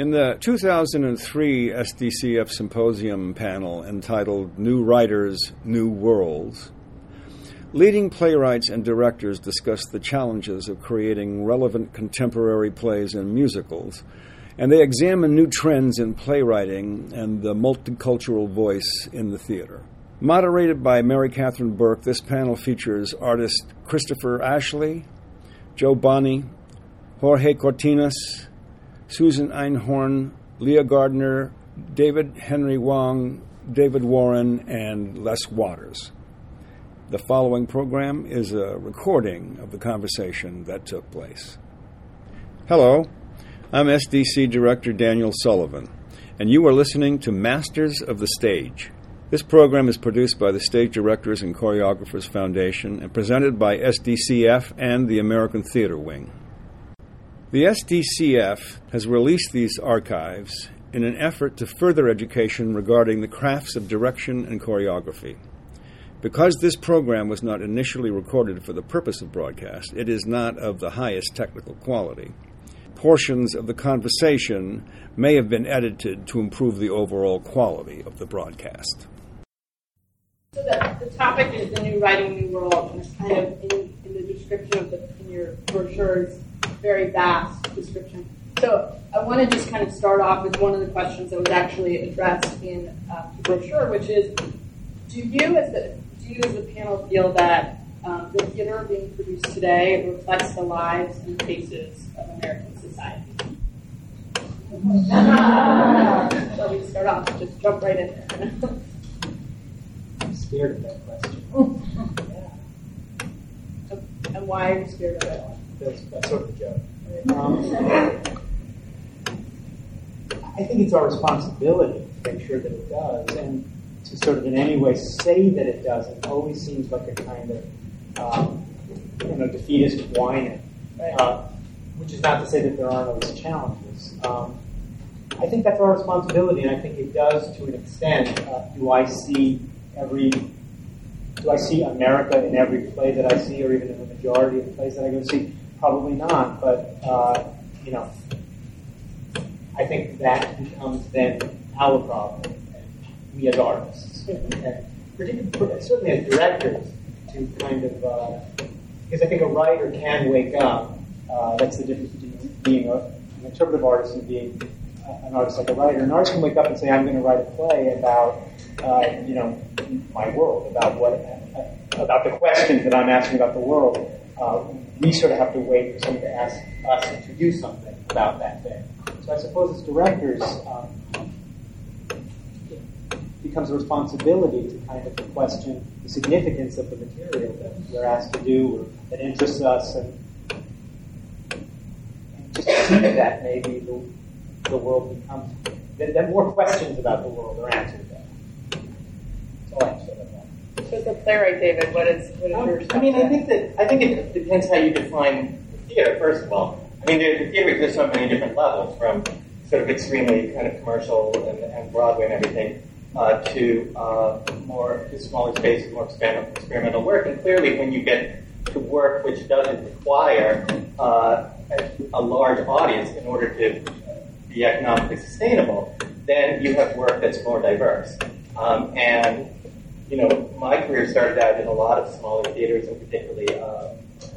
In the 2003 SDCF Symposium panel entitled New Writers, New Worlds, leading playwrights and directors discussed the challenges of creating relevant contemporary plays and musicals, and they examine new trends in playwriting and the multicultural voice in the theater. Moderated by Mary Catherine Burke, this panel features artist Christopher Ashley, Jo Bonney, Jorge Cortinas, Susan Einhorn, Leah Gardner, David Henry Hwang, David Warren, and Les Waters. The following program is a recording of the conversation that took place. Hello, I'm SDC Director Daniel Sullivan, and you are listening to Masters of the Stage. This program is produced by the Stage Directors and Choreographers Foundation and presented by SDCF and the American Theater Wing. The SDCF has released these archives in an effort to further education regarding the crafts of direction and choreography. Because this program was not initially recorded for the purpose of broadcast, it is not of the highest technical quality. Portions of the conversation may have been edited to improve the overall quality of the broadcast. So the, the topic is the new writing, new world, and it's kind of in, in the description of the in your brochures, very vast description. So I want to just kind of start off with one of the questions that was actually addressed in uh, the brochure, which is, do you as the do you as the panel feel that um, the theater being produced today reflects the lives and faces of American society? Shall we start off? Just jump right in there. I'm scared of that question. and why are you scared of it? That's, that's sort of a joke. Um, I think it's our responsibility to make sure that it does, and to sort of in any way say that it doesn't always seems like a kind of um, you know defeatist whining. Uh, which is not to say that there aren't always challenges. Um, I think that's our responsibility, and I think it does to an extent. Uh, do I see every do I see America in every play that I see, or even in the majority of plays that I go see? Probably not. But uh, you know, I think that becomes then our problem, we as artists, and particularly certainly as directors, to kind of uh, because I think a writer can wake up. Uh, that's the difference between being a, an interpretive artist and being an artist like a writer. An artist can wake up and say, "I'm going to write a play about." uh, you know, my world, about what, about the questions that I'm asking about the world. We sort of have to wait for someone to ask us to do something about that thing. So I suppose as directors, um, it becomes a responsibility to kind of question the significance of the material that we're asked to do or that interests us and, and just see that maybe the, the world becomes, that, that more questions about the world are answered so as a playwright, David, what is what is um, your? I mean, I think that I think it depends how you define theater. First of all, I mean, the, the theater exists on many different levels, from sort of extremely kind of commercial and, and Broadway and everything, uh, to uh, more to smaller spaces, more experimental, experimental work. And clearly, when you get to work which doesn't require uh, a, a, large audience in order to be economically sustainable, then you have work that's more diverse. Um, and you know, my career started out in a lot of smaller theaters, and particularly uh,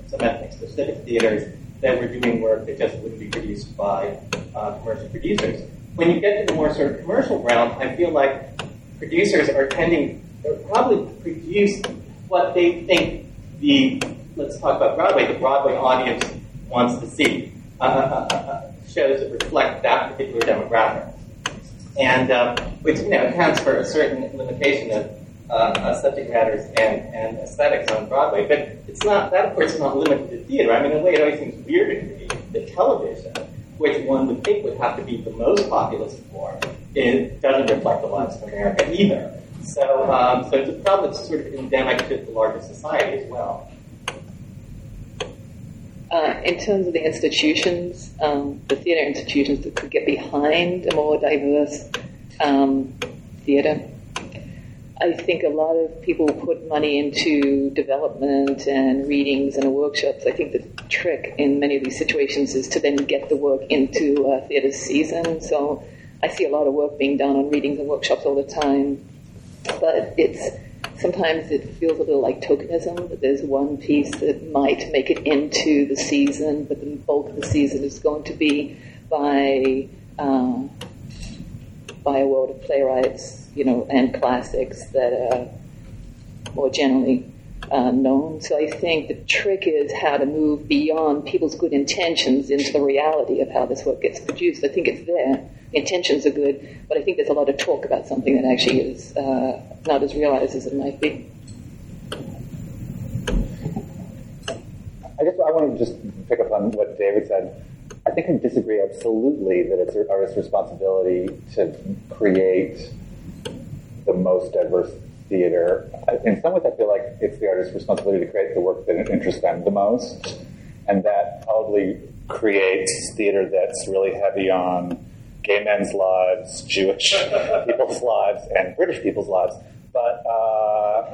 some ethnic-specific theaters that were doing work that just wouldn't be produced by uh, commercial producers. When you get to the more sort of commercial realm, I feel like producers are tending, to probably produce what they think the, let's talk about Broadway, the Broadway audience wants to see. Uh, uh, uh, uh shows that reflect that particular demographic. And which, you know, accounts for a certain limitation of uh, subject matters and, and aesthetics on Broadway. But it's not, that of course is not limited to theater. I mean, in a way, it always seems weird to me that television, which one would think would have to be the most populist form, it doesn't reflect the lives of America either. So, um, so it's a problem that's sort of endemic to the larger society as well. Uh, in terms of the institutions, um, the theatre institutions that could get behind a more diverse um, theatre, I think a lot of people put money into development and readings and workshops. I think the trick in many of these situations is to then get the work into a theatre season. So I see a lot of work being done on readings and workshops all the time, but it's sometimes it feels a little like tokenism. That there's one piece that might make it into the season, but the bulk of the season is going to be by um, by a world of playwrights, you know, and classics that are more generally uh, known. So I think the trick is how to move beyond people's good intentions into the reality of how this work gets produced. I think it's there. Intentions are good, but I think there's a lot of talk about something that actually is uh, not as realized as it might be. I guess I want to just pick up on what David said. I think I disagree absolutely that it's an artist's responsibility to create the most diverse theater. In some ways, I feel like it's the artist's responsibility to create the work that interests them the most, and that probably creates theater that's really heavy on gay men's lives, Jewish people's lives, and British people's lives. But uh,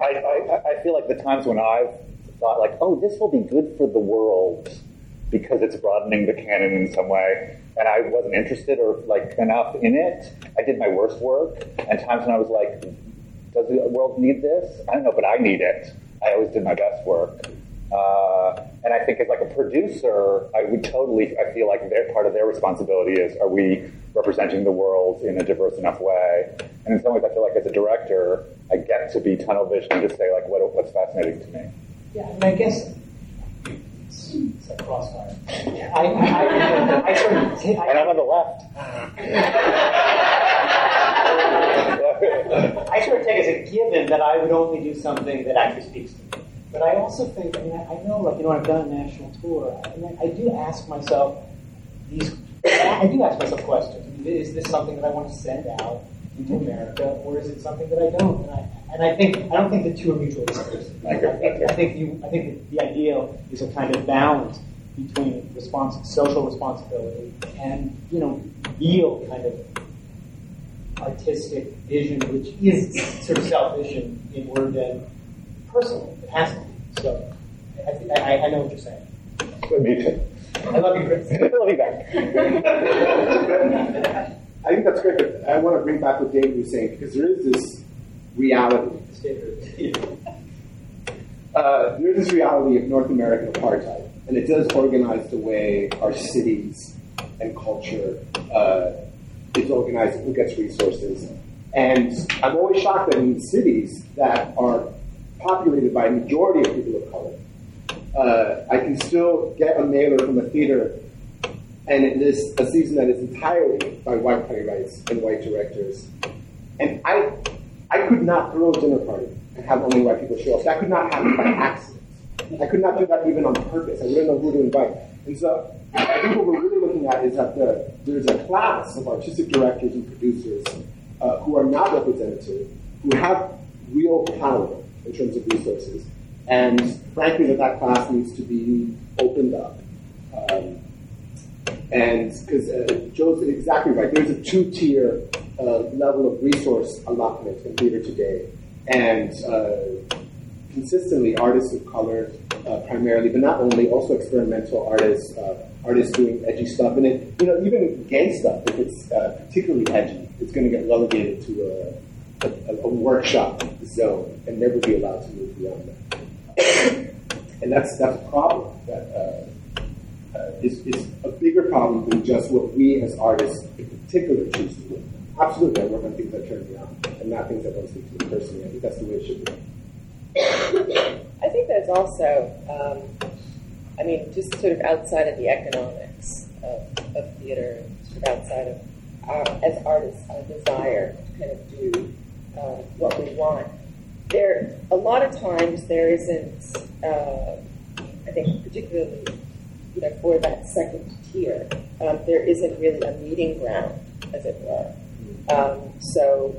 I, I, I feel like the times when I've thought, like, oh, this will be good for the world because it's broadening the canon in some way. And I wasn't interested or like enough in it. I did my worst work, and times when I was like, "Does the world need this?" I don't know, but I need it. I always did my best work. Uh, and I think as like a producer, I would totally, I feel like their, part of their responsibility is, are we representing the world in a diverse enough way? And in some ways, I feel like as a director, I get to be tunnel vision and just say like, what, what's fascinating to me. Yeah, and I guess it's a crossfire. I, I, I, I sort of t- I, And I'm on the left. I sort of take it as a given that I would only do something that actually speaks to me. But I also think, I mean, I, I know, like, you know, I've done a national tour, and I, I do ask myself these, I do ask myself questions. Is this something that I want to send out into America, or is it something that I don't? And I, and I think, I don't think the two are mutually exclusive. I. I think, I think, you, I think the ideal is a kind of balance between respons- social responsibility and, you know, real kind of artistic vision, which is sort of selfish and inward and personal. It has to be. So I, think, I, I know what you're saying. Me too. I love you, Chris. I love you back. I think that's great, but I want to bring back what David was saying because there is this reality. Uh, there is this reality of North American apartheid, and it does organize the way our cities and culture uh, is organized, who gets resources. And I'm always shocked that in cities that are populated by a majority of people of color, uh, I can still get a mailer from a theater and it is a season that is entirely by white playwrights and white directors. And I, I could not throw a dinner party and have only white people show up. That could not happen by accident. I could not do that even on purpose. I wouldn't know who to invite. And so I think what we're really looking at is that the, there's a class of artistic directors and producers uh, who are not representative, who have real power in terms of resources. And frankly, that that class needs to be opened up. Um, and because uh, Jo's exactly right, there's a two-tier uh, level of resource allotment in theater today, and uh, consistently artists of color, uh, primarily, but not only, also experimental artists, uh, artists doing edgy stuff, and it, you know, even gay stuff. If it's uh, particularly edgy, it's going to get relegated to a, a, a workshop zone and never be allowed to move beyond that. and that's that's a problem that uh, is, a bigger problem than just what we as artists in particular choose to do. Absolutely, I work on things that turn me on, and not things that don't speak to me personally. I think that's the way it should be. I think there's also, um, I mean, just sort of outside of the economics of, of theater, sort of outside of as artists, our desire to kind of do uh, what we want. There, a lot of times there isn't, uh, I think, particularly you know, for that second tier, um, there isn't really a meeting ground, as it were. Um, so,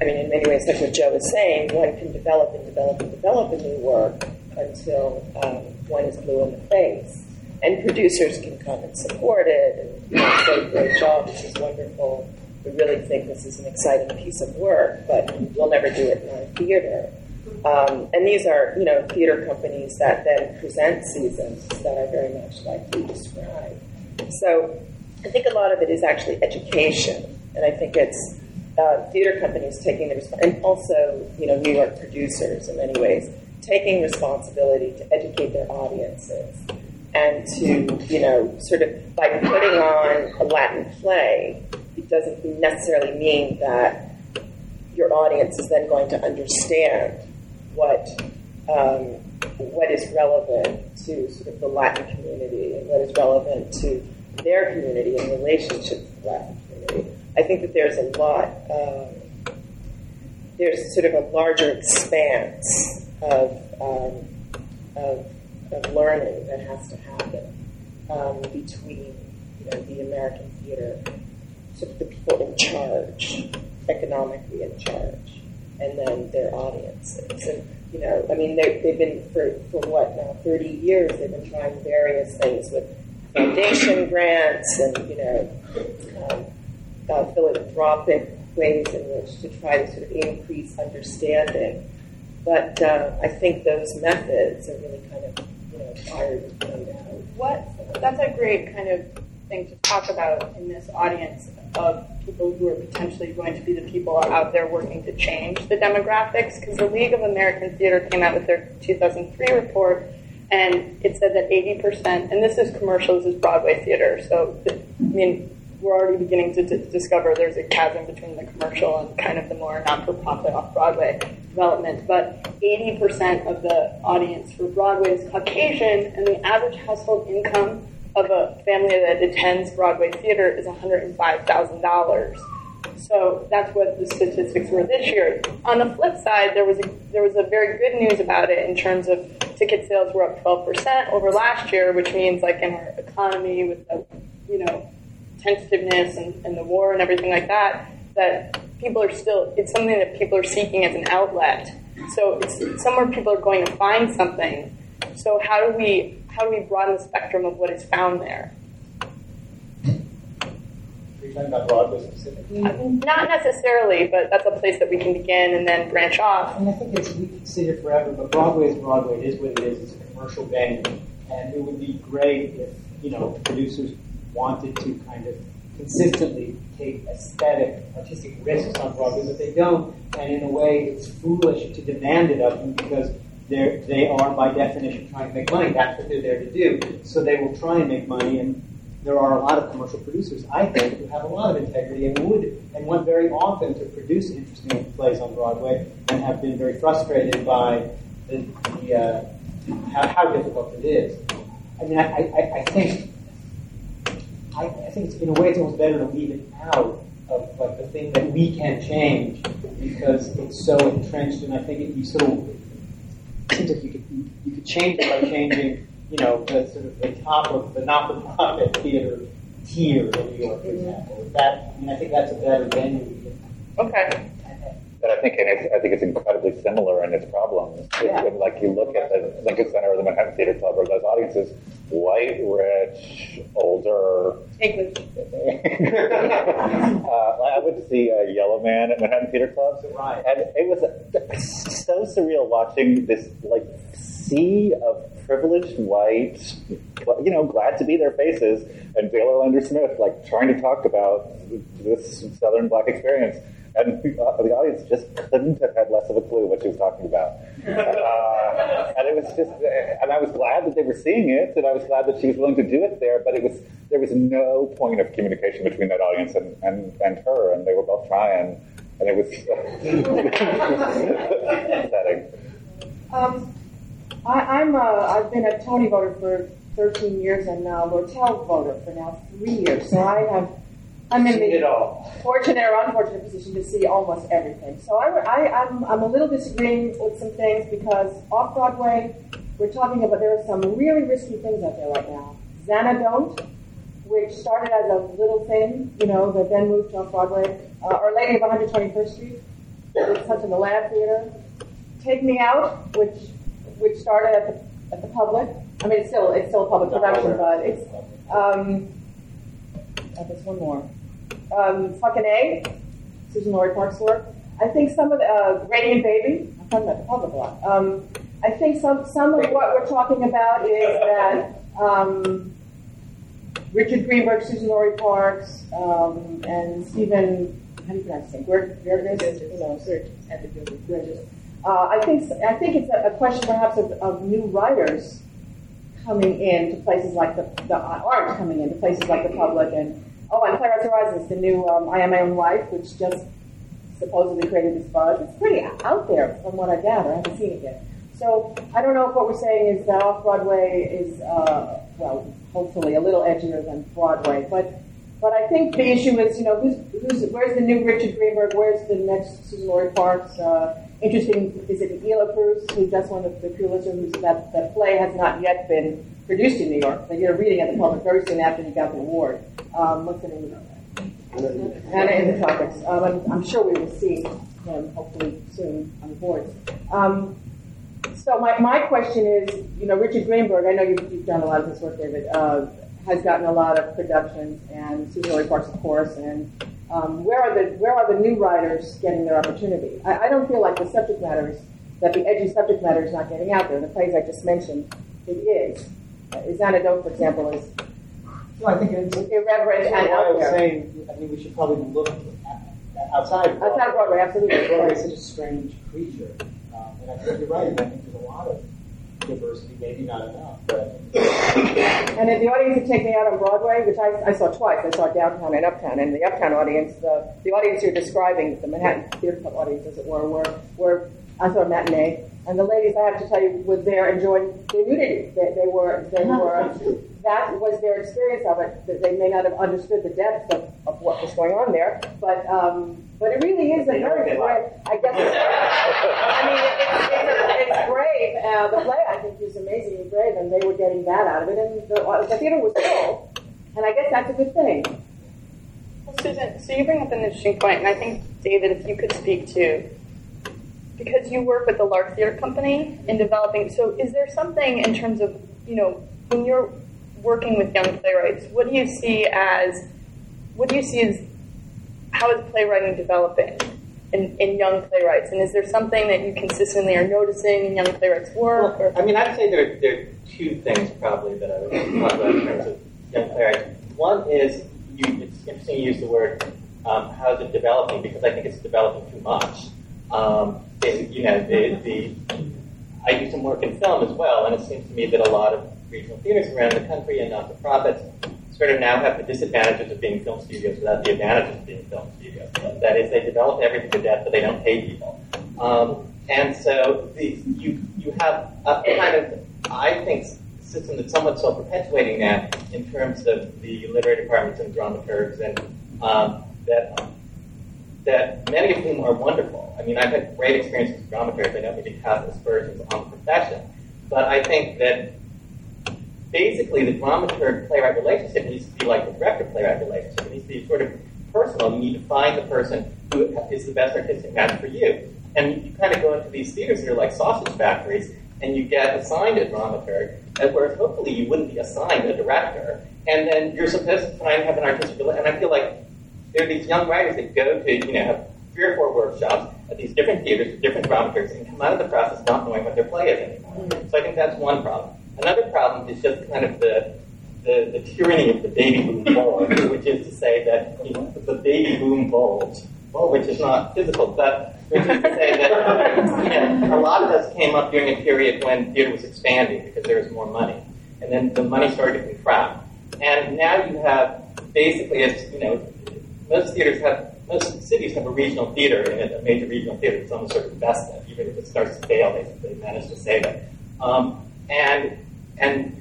I mean, in many ways, like what Jo was saying, one can develop and develop and develop a new work until um, one is blue in the face. And producers can come and support it and say, great job, this is wonderful, we really think this is an exciting piece of work, but we'll never do it in our theater. Um, and these are, you know, theater companies that then present seasons that are very much like you described. So I think a lot of it is actually education, and I think it's uh, theater companies taking the resp- and also, you know, New York producers in many ways taking responsibility to educate their audiences and to, you know, sort of by putting on a Latin play, it doesn't necessarily mean that your audience is then going to understand what um, what is relevant to sort of the Latin community and what is relevant to their community in relationship to the Latin community. I think that there's a lot. Um, there's sort of a larger expanse of, um, of, of learning that has to happen um, between you know, the American theater, sort of the people in charge, economically in charge, and then their audiences. And you know, I mean, they, they've been for for what now, thirty years. They've been trying various things with foundation grants and you know, um, uh, philanthropic ways in which to try to sort of increase understanding. But uh, I think those methods are really kind of you know tired. What? That's a great kind of thing to talk about in this audience of people who are potentially going to be the people out there working to change the demographics. Because the League of American Theater came out with their 2003 report, and it said that 80%, and this is commercial, this is Broadway theater, so I mean, we're already beginning to d- discover there's a chasm between the commercial and kind of the more non-for-profit off-Broadway development. But 80% of the audience for Broadway is Caucasian, and the average household income of a family that attends Broadway theater is $105,000. So that's what the statistics were this year. On the flip side, there was a, there was a very good news about it in terms of ticket sales were up 12% over last year, which means like in our economy with the you know tentativeness and, and the war and everything like that, that people are still it's something that people are seeking as an outlet. So it's somewhere people are going to find something. So how do we how do we broaden the spectrum of what is found there? Are you talking about Broadway specifically? Not necessarily, but that's a place that we can begin and then branch off. And I think it's we can sit here forever, but Broadway is Broadway. It is what it is. It's a commercial venue, and it would be great if you know producers wanted to kind of consistently take aesthetic, artistic risks on Broadway, but they don't. And in a way, it's foolish to demand it of them because they're they are by definition trying to make money. That's what they're there to do. So they will try and make money and. There are a lot of commercial producers, I think, who have a lot of integrity and would and want very often to produce interesting plays on Broadway and have been very frustrated by the, the uh, how, how difficult it is. I mean, I, I, I think I, I think it's, in a way it's almost better to leave it out of like the thing that we can change because it's so entrenched, and I think be so. It seems like you could you could change it by changing, you know, the sort of the top of the not-for-profit theater tier in New York, for example. That I mean, I think that's a better venue. Okay. But I think and it's, I think it's incredibly similar in its problems. Yeah. When, like you look at the Lincoln Center or the Manhattan Theater Club or those audiences, white, rich, older. Uh, I went to see a Yellowman at Manhattan Theater Club, Right. and it was so surreal watching this like sea of privileged white, you know, glad to be their faces, and Dael Orlandersmith like trying to talk about this Southern Black experience. And the uh, audience just couldn't have had less of a clue what she was talking about. Uh, and it was just, and I was glad that they were seeing it, and I was glad that she was willing to do it there. But it was there was no point of communication between that audience and, and, and her, and they were both trying, and it was upsetting. Um, I, I'm a, I've been a Tony voter for 13 years and now Lortel voter for now three years. So I have, I'm in it the all. fortunate or unfortunate position to see almost everything. So I, I, I'm, I'm a little disagreeing with some things because off Broadway, we're talking about there are some really risky things out there right now. Zanna, Don't, which started as a little thing, you know, that then moved to off Broadway. Uh, Our Lady of 121st Street, which is in the Lab Theater. Take Me Out, which which started at the at the public. I mean, it's still it's still a public production, but it's um. oh, there's one more. Um, fucking A, Suzan-Lori Parks' work. I think some of the uh, Radiant Baby. I'm talking about the public a lot. Um, I think some some of what we're talking about is that um, Richard Greenberg, Suzan-Lori Parks, um, and Stephen. How do you pronounce his name? Is? You know, Bridges. Uh, I think I think it's a, a question perhaps of, of new writers coming in to places like the, the art coming into places like the public and oh and Playwrights Horizons, the new um, I Am My Own Wife, which just supposedly created this buzz. It's pretty out there from what I gather. I haven't seen it yet. So I don't know if what we're saying is that off Broadway is uh, well, hopefully a little edgier than Broadway, but but I think the issue is you know who's, who's where's the new Richard Greenberg? Where's the next Suzan-Lori Parks? Uh, interesting, is it Nilo Cruz, who just won the, the Pulitzer, who's that, that play has not yet been produced in New York. They did a reading at the public very soon after he got the award. Um, what's the name of that? Anna in the Tropics. Um, I'm, I'm, sure we will see him hopefully soon on the boards. Um, so my, my question is, you know, Richard Greenberg, I know you've, you've done a lot of this work, David, uh, has gotten a lot of productions, and Suzan-Lori Parks, of course, and um, where are the where are the new writers getting their opportunity? I, I, don't feel like the subject matter is that the edgy subject matter is not getting out there. The plays I just mentioned, it is. Uh, Zanna, Don't, for example, is no, I think it's irreverent and out I was saying, I think we should probably look at, outside Broadway. Outside Broadway, absolutely. Broadway is such a strange creature. Um, and I think you're right. I think there's a lot of diversity, maybe not enough, but. And if the audience would take me out on Broadway, which I, I saw twice, I saw downtown and uptown, and the uptown audience, the, the audience you're describing, the Manhattan Theater Club audience, as it were, were, were I saw a matinee, and the ladies, I have to tell you, were there enjoying the nudity. They, they were, they were, that was their experience of it. That they may not have understood the depth of, of what was going on there, but um, but it really is a very. I guess. I mean, it's, it's, brave. Uh, the play, I think, is amazingly brave, and they were getting that out of it, and the, uh, the theater was full, and I guess that's a good thing. Well, Susan, so you bring up an interesting point, and I think David, if you could speak to because you work with the Lark Theater Company in developing. So, is there something in terms of you know when you're working with young playwrights, what do you see as what do you see as how is playwriting developing in, in young playwrights? And is there something that you consistently are noticing in young playwrights' work? Well, I mean, I'd say there, there are two things probably that I would talk about in terms of young playwrights. One is you, it's interesting you use the word um, how is it developing because I think it's developing too much. Um, it, you know, the, the I do some work in film as well, and it seems to me that a lot of regional theaters around the country and not-for-profits sort of now have the disadvantages of being film studios without the advantages of being film studios. That is, they develop everything to death, but they don't pay people. Um, and so the, you you have a kind of, I think, system that's somewhat self-perpetuating now in terms of the literary departments and dramaturgs, and um, that that many of whom are wonderful. I mean, I've had great experiences with dramaturgs. I don't mean to cast aspersions on the profession, but I think that basically the dramaturg playwright relationship needs to be like the director playwright relationship. It needs to be sort of personal. You need to find the person who is the best artistic match for you. And you kind of go into these theaters that are like sausage factories, and you get assigned a dramaturg, whereas hopefully you wouldn't be assigned a director. And then you're supposed to try and have an artistic relationship. And I feel like there are these young writers that go to, you know, have three or four workshops at these different theaters with different dramaturgs and come out of the process not knowing what their play is anymore. Mm-hmm. So I think that's one problem. Another problem is just kind of the the, the tyranny of the baby boom bulge, which is to say that you know, the baby boom bulge, well, which is not physical, but which is to say that know, a lot of us came up during a period when theater was expanding because there was more money, and then the money started to contract, and now you have basically, it's you know, most theaters have most cities have a regional theater it, a major regional theater that's almost sort of invested. Even if it starts to fail, they, they manage to save it. Um, and and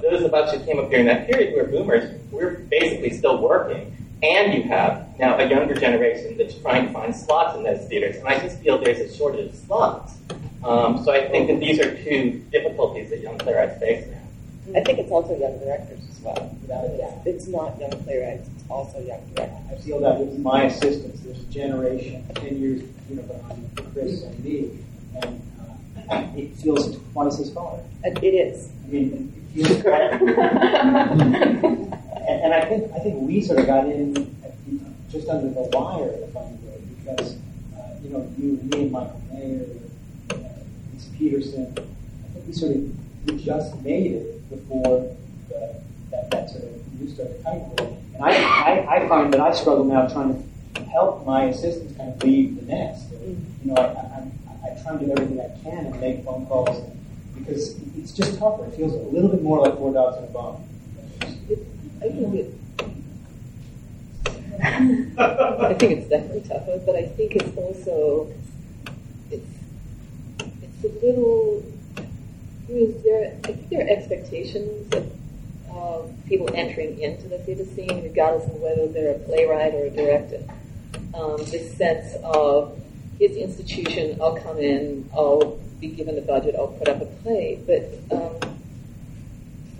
those of us who came up during that period who are boomers, we're basically still working. And you have now a younger generation that's trying to find slots in those theaters. And I just feel there's a shortage of slots. Um, so I think that these are two difficulties that young playwrights face now. I think it's also young directors as well. Yeah. It's not young playwrights, it's also young directors. I feel that with my assistants, there's a generation, 10 years you know, behind Chris and me, and it feels twice as hard. It is. I mean, and, and I think I think we sort of got in just under the wire a funny way because uh, you know you, me, and Michael Mayer, uh, Lisa Peterson, I think we sort of we just made it before the, that, that sort of news started coming. And I, I, I find that I struggle now trying to help my assistants kind of leave the nest. You know, I, I, I try and do everything I can and make phone calls because it's just tougher. It feels a little bit more like four dogs in a bone. I think it. I think it's definitely tougher, but I think it's also it's it's a little. I there, I think there are expectations of people entering into the theater scene, regardless of whether they're a playwright or a director. Um, this sense of here's the institution, I'll come in, I'll be given the budget, I'll put up a play, but. Um,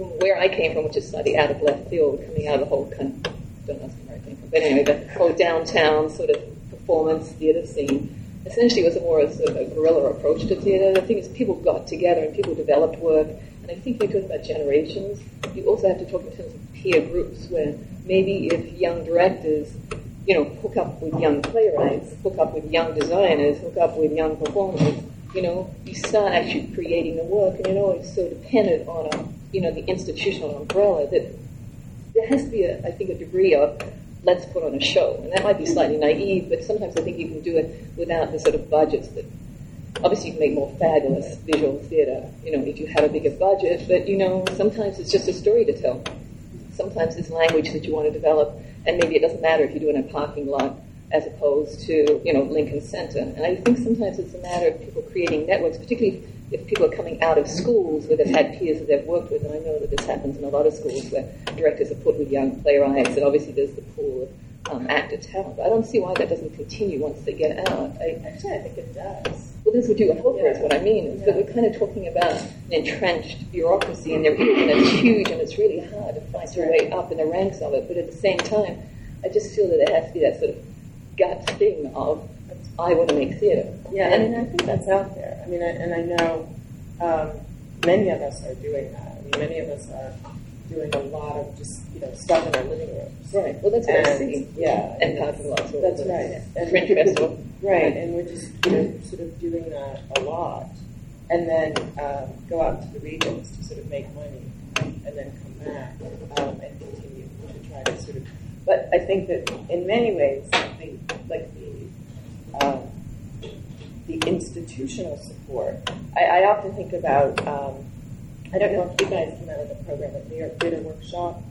from where I came from, which is slightly out of left field, coming out of the whole kind of, don't ask me where I came from, but anyway, the whole downtown sort of performance theater scene, essentially was a more sort of a guerrilla approach to theater. The thing is, people got together and people developed work, and I think you're talking about generations. You also have to talk in terms of peer groups, where maybe if young directors, you know, hook up with young playwrights, hook up with young designers, hook up with young performers, you know, you start actually creating the work, and not always so dependent on a you know, the institutional umbrella, that there has to be, a, I think, a degree of let's put on a show. And that might be slightly naive, but sometimes I think you can do it without the sort of budgets that obviously you can make more fabulous visual theater, you know, if you have a bigger budget, but you know, sometimes it's just a story to tell. Sometimes it's language that you want to develop, and maybe it doesn't matter if you do it in a parking lot as opposed to, you know, Lincoln Center. And I think sometimes it's a matter of people creating networks, particularly if people are coming out of schools where they've had peers that they've worked with, and I know that this happens in a lot of schools where directors are put with young playwrights, and obviously there's the pool of um, actor talent. But I don't see why that doesn't continue once they get out. I, Actually, I think it does. Well, this is what you hope for, is what I mean. Is that we're kind of talking about an entrenched bureaucracy, and, and it's huge, and it's really hard to fight your way up in the ranks of it. But at the same time, I just feel that there has to be that sort of gut thing of, I want to make theater. Yeah, I mean, I think that's out there. I mean, I, and I know um, many of us are doing that. I mean, many of us are doing a lot of just you know stuff in our living rooms. Right. Well, that's what I And, see. Yeah, And parking lots. or That's right. And Fringe festival. Right, and we're just you know sort of doing that a lot, and then um, go out to the regions to sort of make money, and then come back um, and continue to try to sort of. But I think that in many ways, the, like the um, the institutional support. I, I often think about. I don't know if you guys came out of the program at New York Theater Workshop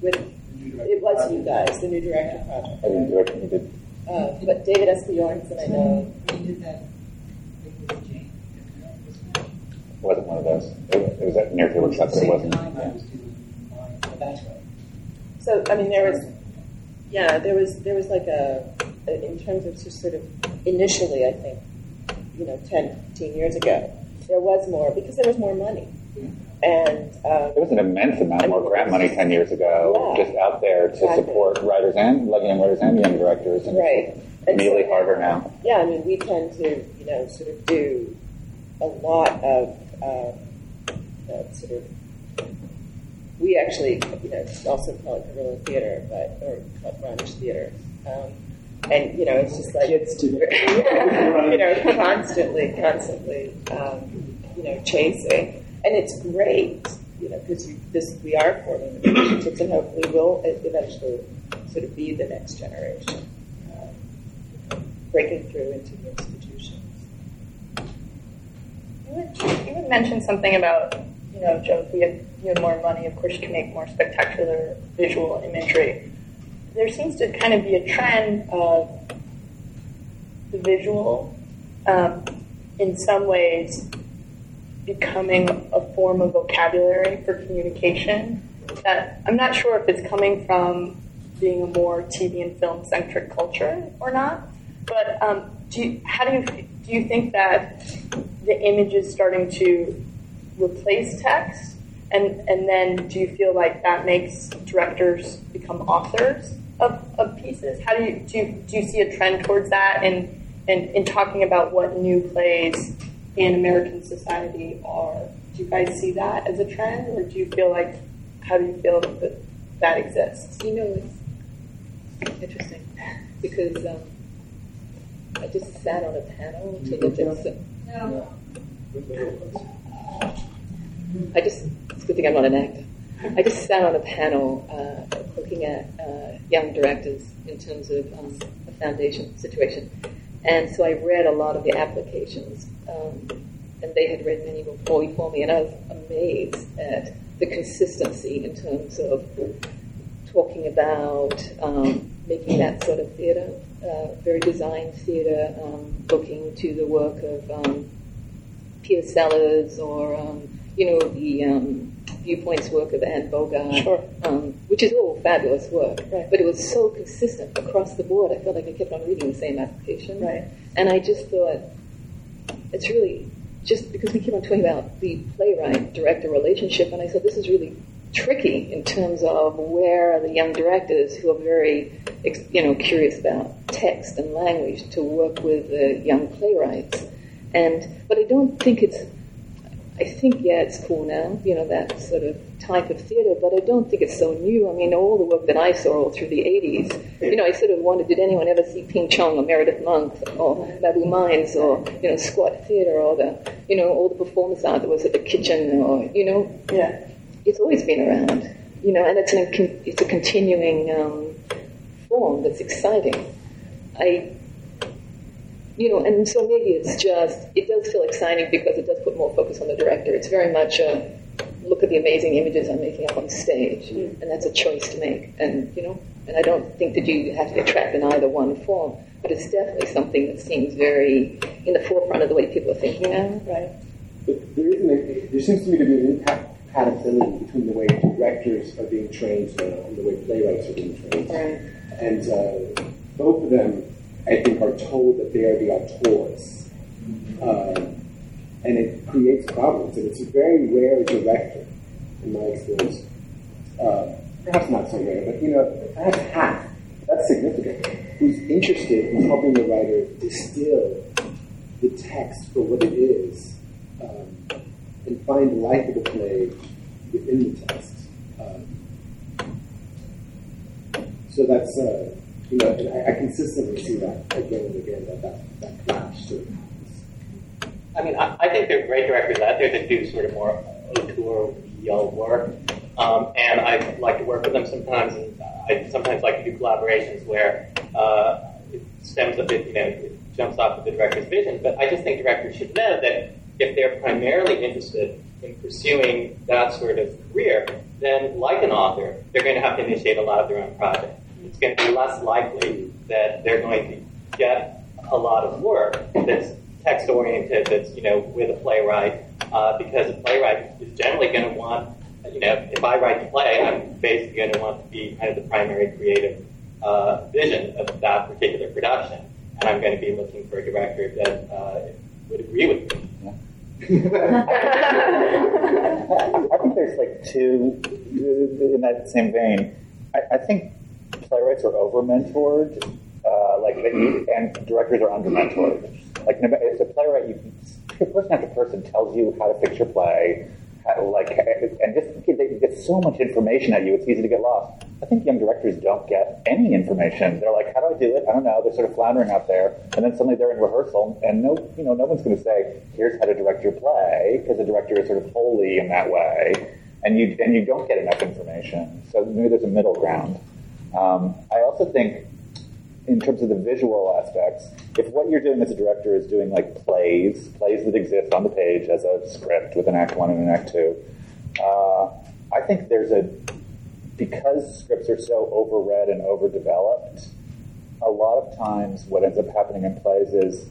with. It was you guys, the new director project. I didn't do it. You did. Uh, but David Esbjornson, I know. We did that thing with Jane. It wasn't one of those. It, it was at near the workshop, but it wasn't. Yeah. mine, but that's right. So I mean, there was, yeah, there was there was like a, a in terms of just sort of initially, I think, you know, 10, 15 years ago, there was more because there was more money, and um, There was an immense amount more grant money 10 years ago Yeah. just out there to Exactly. support writers and young writers and young directors. And Right. it's And immediately so- harder now. yeah, I mean, we tend to you know sort of do a lot of uh, sort of. We actually, you know, also call it guerrilla theater, but or call it grunge theater. Um, and you know, it's just like Kids do you know, constantly, constantly, um, you know, chasing, and it's great, you know, because this we are forming the relationships, and hopefully will eventually sort of be the next generation, um, breaking through into the institutions. You had, you had mentioned something about, you know, Jo, if we had, you had more money, of course you can make more spectacular visual imagery. There seems to kind of be a trend of the visual, um, in some ways, becoming a form of vocabulary for communication. That I'm not sure if it's coming from being a more TV and film centric culture or not. But um, do you, how do you do you think that the image is starting to replace text, and and then do you feel like that makes directors become authors of, of pieces? How do you do you, do you see a trend towards that? And in, in talking about what new plays in American society are, do you guys see that as a trend, or do you feel like how do you feel that that exists? You know, it's interesting. because um, I just sat on a panel to look at some. I just, it's a good thing I'm not an actor. I just sat on a panel uh, looking at uh, young directors in terms of um, a foundation situation. And so I read a lot of the applications, um, and they had read many before, before me, and I was amazed at the consistency in terms of talking about um, making that sort of theatre, uh, very designed theatre, um, looking to the work of um, Peter Sellars or, um, you know, the um, Viewpoints work of Anne Bogart, Sure. um, which is all fabulous work. Right. But it was so consistent across the board. I felt like I kept on reading the same application. Right. And I just thought, it's really just because we keep on talking about the playwright director relationship, and I said this is really tricky in terms of where are the young directors who are very, you know, curious about text and language to work with the young playwrights, and but I don't think it's. I think yeah, it's cool now, you know, that sort of type of theatre, but I don't think it's so new. I mean, all the work that I saw all through the 80s, you know, I sort of wondered, did anyone ever see Ping Chong or Meredith Monk or Mabou Mines or, you know, Squat Theatre or the, you know, all the performance art that was at the kitchen or, you know, Yeah. it's always been around, you know, and it's an it's a continuing um, form that's exciting. I, you know, and so maybe it's just it does feel exciting because it does put more focus on the director. It's very much a look at the amazing images I'm making up on stage, and that's a choice to make. And you know, and I don't think that you have to get trapped in either one form, but it's definitely something that seems very in the forefront of the way people are thinking now. Right. But there isn't a, there seems to me to be an incompatibility between the way directors are being trained now and the way playwrights are being trained. Right. And uh, both of them, I think, are told that they are the auteurs. Um, and it creates problems. And it's a very rare director, in my experience. Uh, perhaps not so rare, but you know, perhaps half. That's significant. Who's interested in helping the writer distill the text for what it is um, and find the life of the play within the text. Um, so that's, uh, you know, and I, I consistently see that again and again, that that, that clash happens. I mean, I, I think there are great directors out there that do sort of more auteur real work, um, and I like to work with them sometimes. And I sometimes like to do collaborations where uh, it stems a bit, you know, it jumps off of the director's vision. But I just think directors should know that if they're primarily interested in pursuing that sort of career, then like an author, they're going to have to initiate a lot of their own projects. It's going to be less likely that they're going to get a lot of work that's text oriented, that's you know with a playwright, uh, because a playwright is generally going to want, you know, if I write the play, I'm basically going to want to be kind of the primary creative uh, vision of that particular production, and I'm going to be looking for a director that uh, would agree with me. I think there's like two in that same vein. I, I think playwrights are over mentored, uh, like and directors are under mentored. Like as a playwright, you person after person tells you how to fix your play, how, like and just they get so much information at you, it's easy to get lost. I think young directors don't get any information. They're like, how do I do it? I don't know. They're sort of floundering out there, and then suddenly they're in rehearsal, and no, you know, no one's going to say, here's how to direct your play, because the director is sort of holy in that way, and you and you don't get enough information. So maybe there's a middle ground. Um, I also think, in terms of the visual aspects, if what you're doing as a director is doing like plays, plays that exist on the page as a script with an act one and an act two, uh, I think there's a because scripts are so overread and overdeveloped. A lot of times, what ends up happening in plays is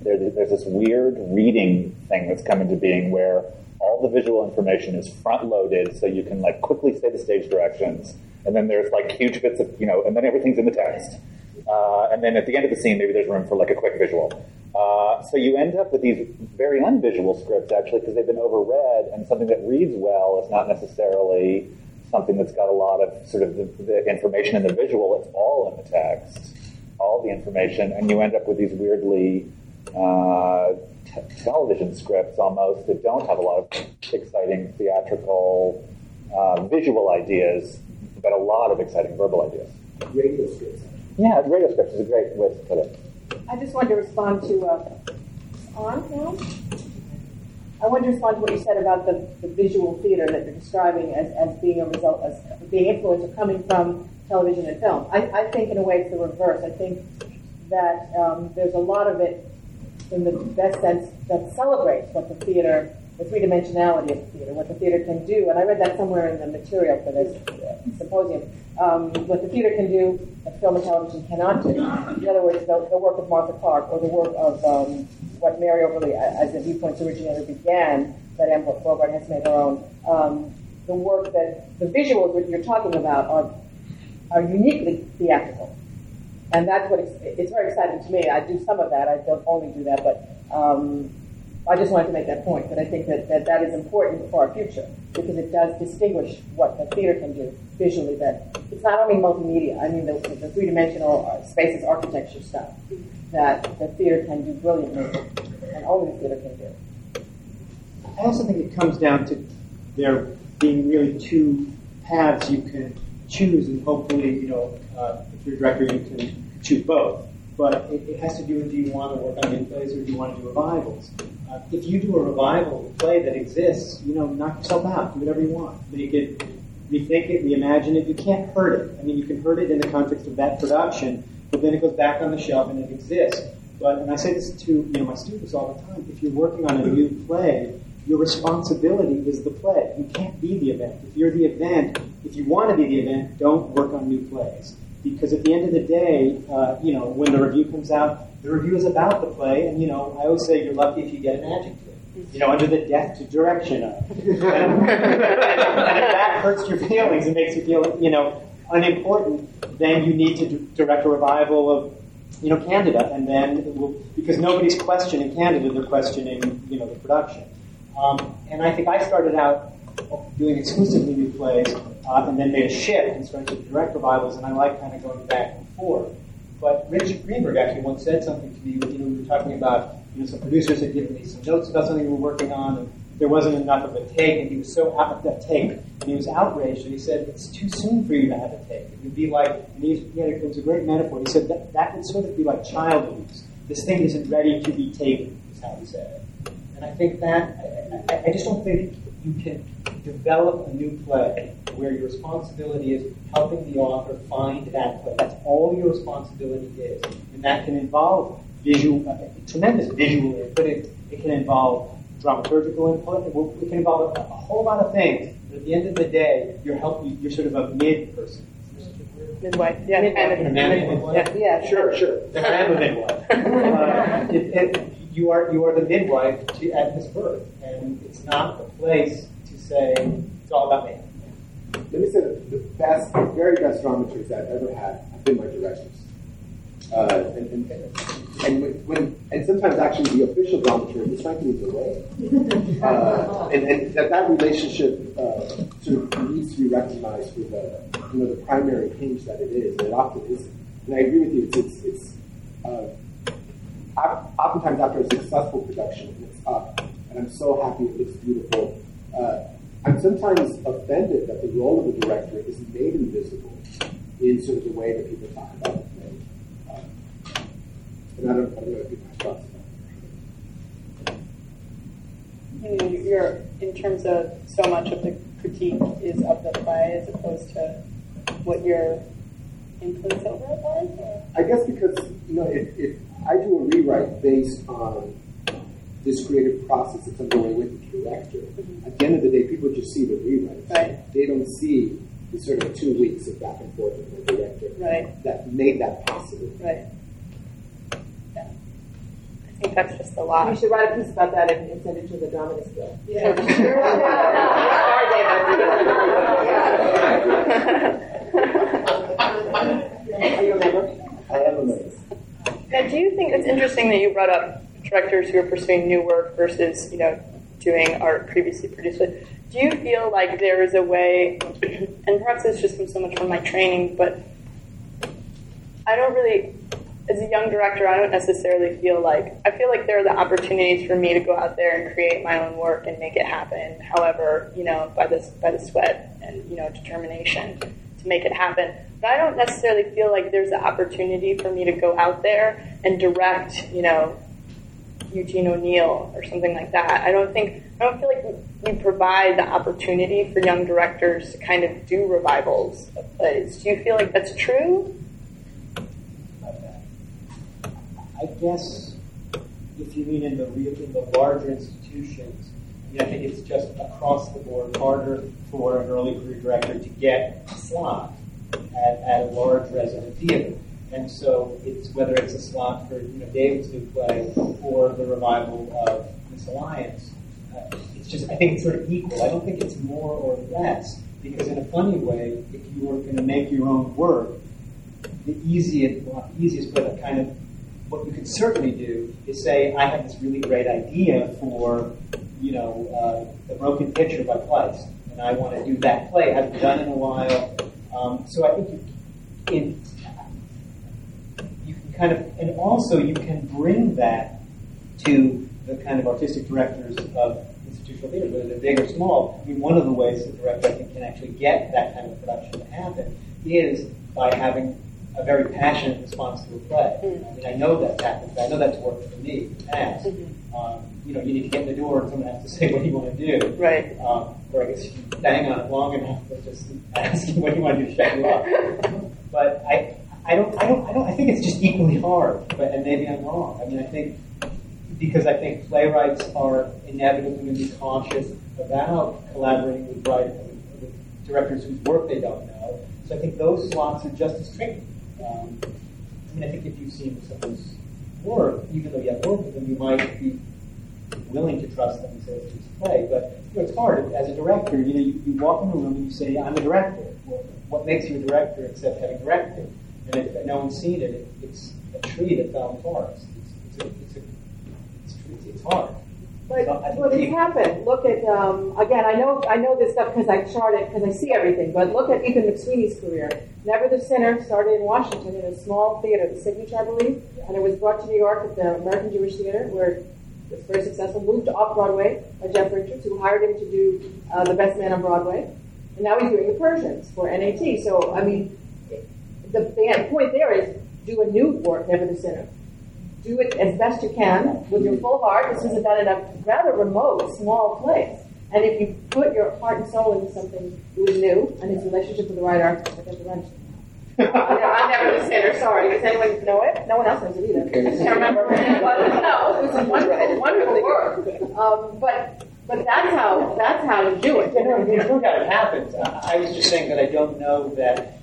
there, there's this weird reading thing that's come into being where all the visual information is front loaded so you can like quickly say the stage directions and then there's like huge bits of you know and then everything's in the text. Uh, and then at the end of the scene maybe there's room for like a quick visual. Uh, so you end up with these very unvisual scripts actually because they've been overread and something that reads well is not necessarily something that's got a lot of sort of the, the information in the visual. It's all in the text all the information and you end up with these weirdly uh, television scripts almost that don't have a lot of exciting theatrical uh, visual ideas, but a lot of exciting verbal ideas. Radio scripts. Yeah, radio scripts is a great way to put it. I just wanted to respond to uh, on now. I wanted to respond to what you said about the, the visual theater that you're describing as, as being a result, as being influenced or coming from television and film. I, I think in a way it's the reverse. I think that um, there's a lot of it in the best sense that celebrates what the theater, the three dimensionality of the theater, what the theater can do. And I read that somewhere in the material for this uh, symposium. Um, what the theater can do that film and television cannot do. In other words, the, the work of Martha Clarke or the work of um, what Mary Overlie, as the viewpoints originator, began, that Anne Bogart has made her own. Um, the work that the visuals that you're talking about are are uniquely theatrical, and that's what it's, it's very exciting to me. I do some of that. I don't only do that, but um, I just wanted to make that point that I think that, that that is important for our future because it does distinguish what the theater can do visually. That it's not only multimedia. I mean, the, the three dimensional uh, spaces architecture stuff that the theater can do brilliantly, and only the theater can do. I also think it comes down to there being really two paths you can choose, and hopefully, you know, uh, if you're director, you can choose both. But it, it, has to do with do you want to work on new plays or do you want to do revivals? Uh, if you do a revival of a play that exists, you know, knock yourself out, do whatever you want, make it, rethink it, reimagine it. You can't hurt it. I mean, you can hurt it in the context of that production, but then it goes back on the shelf and it exists. But, and I say this to you know my students all the time: if you're working on a new play, your responsibility is the play. You can't be the event. If you're the event, if you want to be the event, don't work on new plays. Because at the end of the day, uh, you know, when the review comes out, the review is about the play, and you know, I always say you're lucky if you get an adjective. You know, under the death to direction of. and, and if that hurts your feelings and makes you feel, you know, unimportant, then you need to direct a revival of, you know, Candida, and then it will, because nobody's questioning Candida, they're questioning, you know, the production. Um, and I think I started out doing exclusively new plays, uh, and then made a shift and started to direct revivals, and I like kind of going back and forth. But Richard Greenberg actually once said something to me. You know, we were talking about you know some producers had given me some notes about something we were working on, and there wasn't enough of a take, and he was so out of that take, and he was outraged, and he said, "It's too soon for you to have a take. It would be like," and he, had, it was a great metaphor. He said that that would sort of be like child abuse. This thing isn't ready to be taken, is how he said it. And I think that I, I just don't think you can develop a new play where your responsibility is helping the author find that play. That's all your responsibility is. And that can involve visual, uh, tremendous visual input. It, it can involve dramaturgical input. It, will, it can involve a, a, whole lot of things. But at the end of the day, you're helping, you're sort of a mid person. Midwife, yeah, midwife. midwife. Yeah, yeah, sure, sure. I am a midwife. uh, it, it, you are you are the midwife to, at this birth, and it's not the place to say it's all about me. Let me say that the best, very best dramaturgs I've ever had have been my directors. Uh, and, and, and, when, and sometimes actually the official dramaturg is frankly the way. Uh, and, and that, that relationship uh, sort of needs to be recognized for the, you know, the primary hinge that it is, and it often isn't. And I agree with you, it's, it's, it's uh, oftentimes after a successful production, it's up, and I'm so happy it looks beautiful. Uh, I'm sometimes offended that the role of the director is made invisible in sort of the way that people talk about the play. Uh, and I don't, I don't know if you my thoughts you know, you're in terms of so much of the critique is of the play as opposed to what your influence over it was? I guess because you know if, if I do a rewrite based on this creative process that's underway with the director. Mm-hmm. At the end of the day, people just see the rewrites. Right. They don't see the sort of two weeks of back and forth with the director right. that made that possible. Right. Yeah. I think that's just a lot. You should write a piece about that and, and send it to the Dramatists Guild. Yeah. Are you a member? I am a member. Now, do you think it's interesting that you brought up directors who are pursuing new work versus, you know, doing art previously produced? Do you feel like there is a way, and perhaps it's just from so much from my training, but I don't really, as a young director, I don't necessarily feel like, I feel like there are the opportunities for me to go out there and create my own work and make it happen, however, you know, by the, by the sweat and, you know, determination. to make it happen. But I don't necessarily feel like there's an opportunity for me to go out there and direct, you know, Eugene O'Neill or something like that. I don't think I don't feel like we, provide the opportunity for young directors to kind of do revivals of plays. Do you feel like that's true? I guess if you mean in the real, in the larger institutions, I, mean, I think it's just across the board harder for an early career director to get a slot at, at a large resident theater. And so it's whether it's a slot for you know David's new play or the revival of Misalliance. Uh, it's just I think it's sort of equal. I don't think it's more or less because in a funny way, if you were going to make your own work, the easiest, well, easiest, but a kind of what you could certainly do is say, I have this really great idea for, you know, uh, the Broken Pitcher by Kleist, and I want to do that play. I haven't done in a while. Um, so I think in, kind of, and also you can bring that to the kind of artistic directors of institutional theater, whether they're big or small. I mean, one of the ways that director I think can actually get that kind of production to happen is by having a very passionate response to a play. I mean, I know that's happened. I know that's worked for me in the past. Um, you know, you need to get in the door and someone has to say what do you want to do. Right. Um, or I guess you bang on it long enough, they just ask you what you want to do to shut you up. But I, I don't, I don't, I don't, I think it's just equally hard. But and maybe I'm wrong. I mean, I think because I think playwrights are inevitably going to be conscious about collaborating with writers, with directors whose work they don't know. So I think those slots are just as tricky. Um, I mean, I think if you've seen someone's work, even though you have worked with them, you might be willing to trust them and say it's just play. But you know, it's hard as a director. You know, you, you walk in the room and you say, "I'm a director." Well, what makes you a director except having directed? And if no one's seen it, it it's a tree that fell forest. It's, it's, a, it's, a, it's, it's, hard. But well, happened. Look at um, again. I know I know this stuff because I chart it because I see everything. But look at Ethan McSweeney's career. Never the Sinner started in Washington in a small theater, the Signature, I believe, and it was brought to New York at the American Jewish Theater, where it was very successful. Moved to off Broadway by Jeff Richards, who hired him to do uh, The Best Man on Broadway, and now he's doing the Persians for NAT. So I mean, the, the point there is do a new work, Never the Sinner do it as best you can with your full heart. This is done in a rather remote, small place. And if you put your heart and soul into something that was new, and it's his relationship with the right artist, I get the wrench. I'm never the sinner, sorry. Does anyone know it? No one else knows it either. I can't remember. But no, it was a wonderful, wonderful work. Um, but but that's how that's how you do it. Yeah, no, there's no doubt it happens. I, I was just saying that I don't know that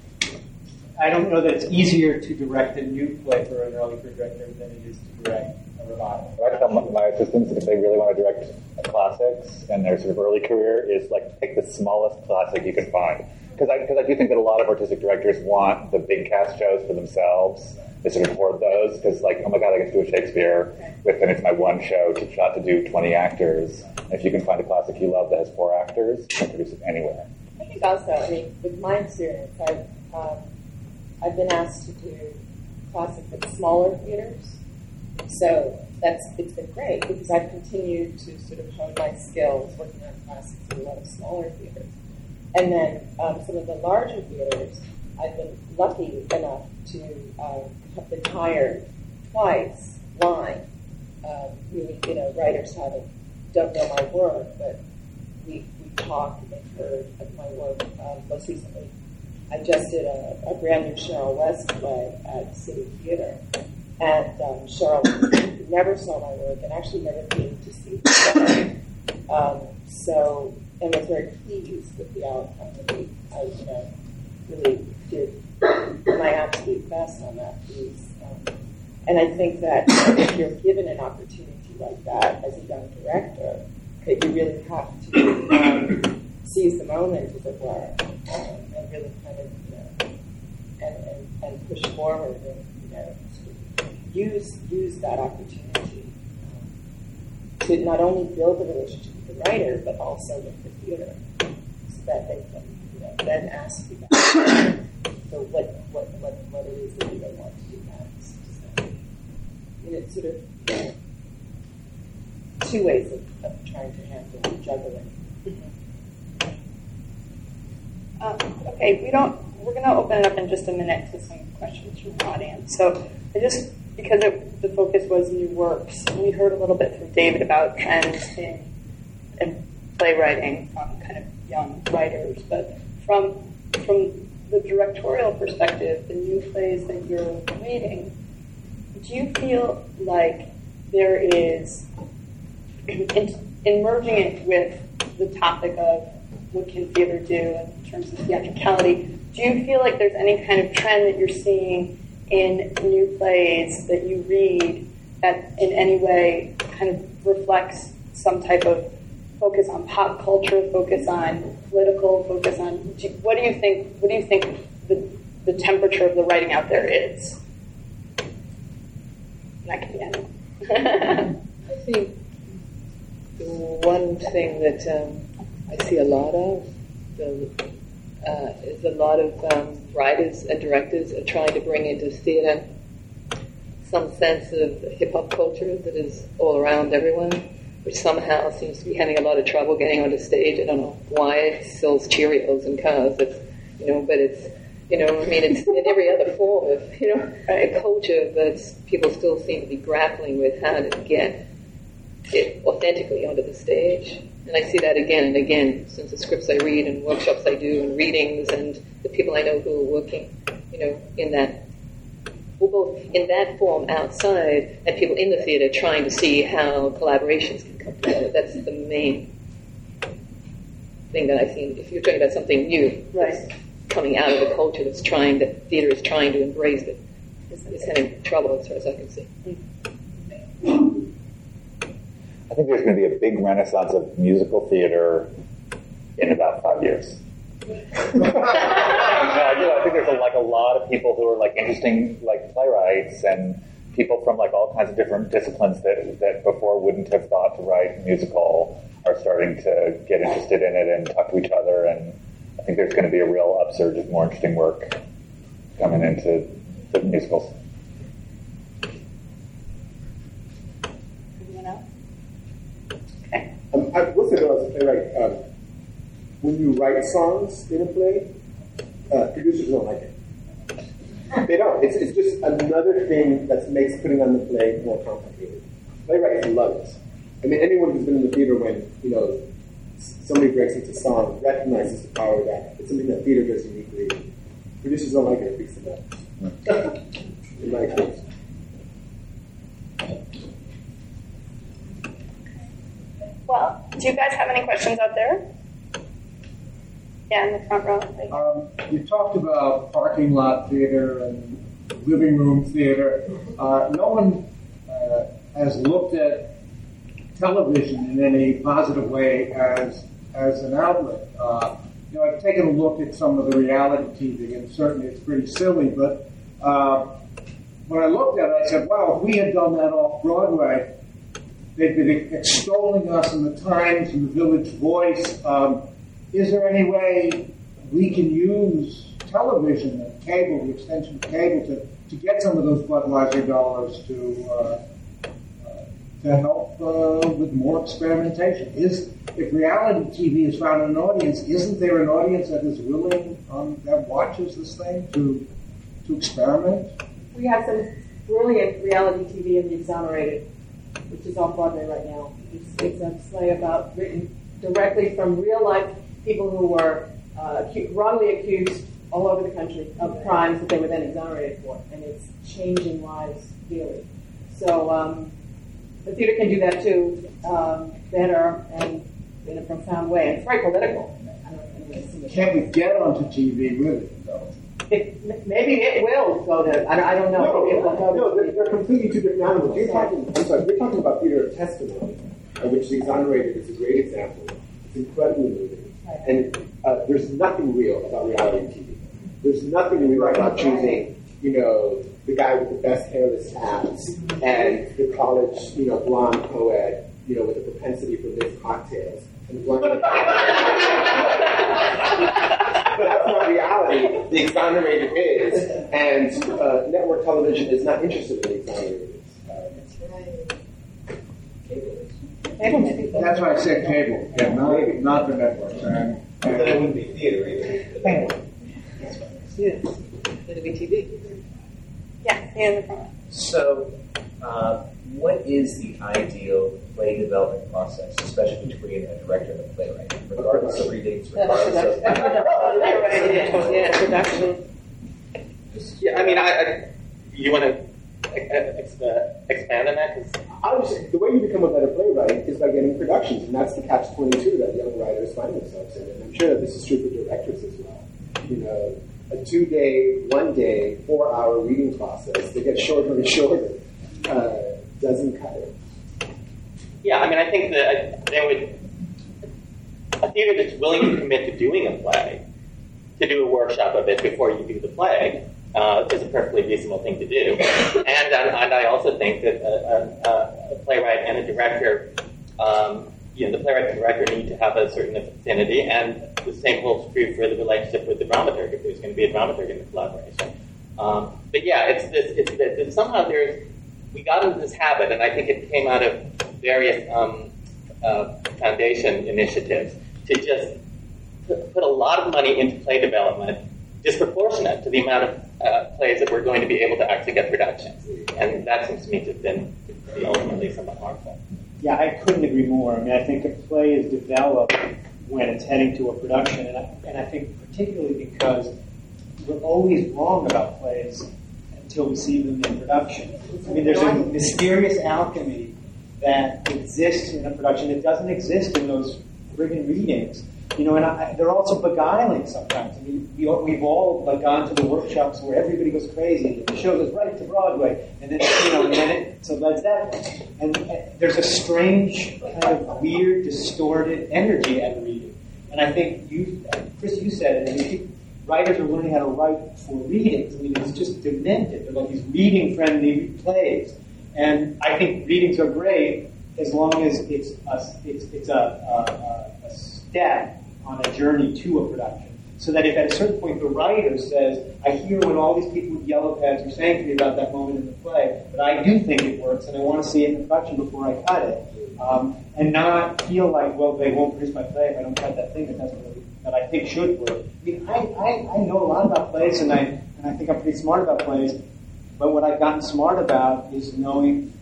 I don't know that it's easier to direct a new play for an early career director than it is to direct a revival. What I tell my, my assistants if they really want to direct classics and their sort of early career is like pick the smallest classic you can find. Because I, because I do think that a lot of artistic directors want the big cast shows for themselves. They sort of hoard those because like, oh my god, I get to do a Shakespeare with, and it's my one show to not to do 20 actors. And if you can find a classic you love that has four actors, you can produce it anywhere. I think also, I mean, with my experience, I've, um, I've been asked to do classes at smaller theaters. So that's it's been great because I've continued to sort of hone my skills working on classes in a lot of smaller theaters. And then um, some of the larger theaters, I've been lucky enough to um, have been hired twice line. Um, really, you know, writers haven't don't know my work, but we we talked and heard of my work. Um, most recently, I just did a, a brand new Cheryl West play at City Theater, and um, Cheryl never saw my work and actually never came to see play. Um, so, and was very pleased with the outcome. We, I, you know, really did my absolute best on that piece. Um, and I think that if you're given an opportunity like that as a young director, that you really have to um, seize the moment, as it were, um, and really kind of, you know, and, and, and push forward and, you know, use, use that opportunity um, to not only build a relationship with the writer, but also with the theater, so that they can, you know, then ask you back, so what, what, what, what it is that you want to do next. So, and it's sort of, you know, two ways of, of trying to handle juggling. Uh, okay, we don't we're going to open it up in just a minute to some questions from the audience. So I just because it, the focus was new works, we heard a little bit from David about trends in, in playwriting from kind of young writers, but from from the directorial perspective, the new plays that you're reading, do you feel like there is in, in merging it with the topic of what can theater do in terms of theatricality? Do you feel like there's any kind of trend that you're seeing in new plays that you read that in any way kind of reflects some type of focus on pop culture, focus on political, focus on what do you think? What do you think the, the temperature of the writing out there is? That can be. I think one thing that um, I see a lot of the, uh, is a lot of um, writers and directors are trying to bring into theater some sense of hip hop culture that is all around everyone, which somehow seems to be having a lot of trouble getting onto stage. I don't know why it sells Cheerios and cars. It's, you know, but it's you know, I mean, it's in every other form of, you know, a culture, but people still seem to be grappling with how to get it authentically onto the stage. And I see that again and again since the scripts I read and workshops I do and readings and the people I know who are working, you know, in that, well, both in that form outside and people in the theater trying to see how collaborations can come together. That's the main thing that I've seen. If you're talking about something new, right. coming out of the culture that's trying, that theater is trying to embrace it, is having trouble as far as I can see. Mm. I think there's going to be a big renaissance of musical theater in about five years. no, I, do. I think there's a, like a lot of people who are like interesting like playwrights and people from like all kinds of different disciplines that that before wouldn't have thought to write musical are starting to get interested in it and talk to each other and I think there's going to be a real upsurge of more interesting work coming into the musicals. Anyone else? Um, I will say though, as a playwright, um, when you write songs in a play, uh, producers don't like it. They don't. It's, it's just another thing that makes putting on the play more complicated. Playwrights love it. I mean, anyone who's been in the theater when you know somebody breaks into song recognizes the power of that. It's something that theater does uniquely. Producers don't like it. It freaks them out. in my experience. Well, do you guys have any questions out there? Yeah, in the front row. Um, you talked about parking lot theater and living room theater. Uh, no one uh, has looked at television in any positive way as as an outlet. Uh, you know, I've taken a look at some of the reality TV, and certainly it's pretty silly. But uh, when I looked at it, I said, "Wow, if we had done that off Broadway." They've been extolling us in the Times and the Village Voice. Um, is there any way we can use television and cable, the extension of cable, to, to get some of those Budweiser dollars to uh, uh, to help uh, with more experimentation? Is if reality TV has found an audience, isn't there an audience that is willing um, that watches this thing to to experiment? We have some brilliant reality TV in The Exonerated, which is off Broadway right now. It's, it's a play about written directly from real life people who were uh, wrongly accused all over the country of crimes that they were then exonerated for, and it's changing lives daily. So um, the theater can do that too, um, better and in a profound way. It's very political. Can we get onto TV though? It, maybe it will go to. I don't, I don't know. No, it go no, they're, they're completely two different animals. You're talking, I'm sorry, you're talking about theater of testimony, uh, which the exonerated is a great example. It's incredibly moving. And uh, there's nothing real about reality TV. There's nothing real about choosing, you know, the guy with the best hairless abs and the college, you know, blonde co-ed, you know, with a propensity for mixed cocktails. And blonde- That's not reality. The exonerated is, and uh, network television is not interested in the exonerated. Maybe, maybe. That's why I said cable, yeah, not, not the networks. And, But it wouldn't be theater either. Yes. It'll be TV. Yeah, and So, uh, what is the ideal play development process, especially between a director and a playwright, regardless of readings, regardless of. Yeah, production. Yeah, I mean, I, I you want to uh, expand on that? 'Cause I was the way you become a better playwright is by getting productions, and that's the catch twenty two that young writers find themselves in. And I'm sure that this is true for directors as well. You know, a two day, one day, four hour reading process that gets shorter and shorter uh, doesn't cut it. Yeah, I mean, I think that there would a theater that's willing to commit to doing a play, to do a workshop of it before you do the play, uh, is a perfectly reasonable thing to do. And um, and I also think that a, a, a playwright and a director, um, you know, the playwright and director need to have a certain affinity, and the same holds true for the relationship with the dramaturg if there's going to be a dramaturg in the collaboration. Um, but yeah, it's this. It's that somehow there's we got into this habit, and I think it came out of various um, uh, foundation initiatives to just put, a lot of money into play development, disproportionate to the amount of uh, plays that we're going to be able to actually get productions, and that seems to me to have been be ultimately somewhat harmful. Yeah, I couldn't agree more. I mean, I think a play is developed when it's heading to a production, and I, and I think particularly because we're always wrong about plays until we see them in production. I mean, there's a mysterious alchemy that exists in a production that doesn't exist in those friggin' readings. You know, and I, they're also beguiling sometimes. I mean, we, we've all like, gone to the workshops where everybody goes crazy, the show goes right to Broadway, and then you know, and then it, Led Zeppelin, and, and there's a strange kind of weird, distorted energy at reading. And I think you, Chris, you said it. I writers are learning how to write for readings. I mean, it's just demented. They're like these reading-friendly plays, and I think readings are great as long as it's a, it's, it's a, a, a step on a journey to a production. So that if at a certain point the writer says, I hear what all these people with yellow pads are saying to me about that moment in the play, but I do think it works and I want to see it in production before I cut it. Um, and not feel like, well, they won't produce my play if I don't cut that thing that doesn't really, that I think should work. I mean, I, I, I know a lot about plays and I, and I think I'm pretty smart about plays, but what I've gotten smart about is knowing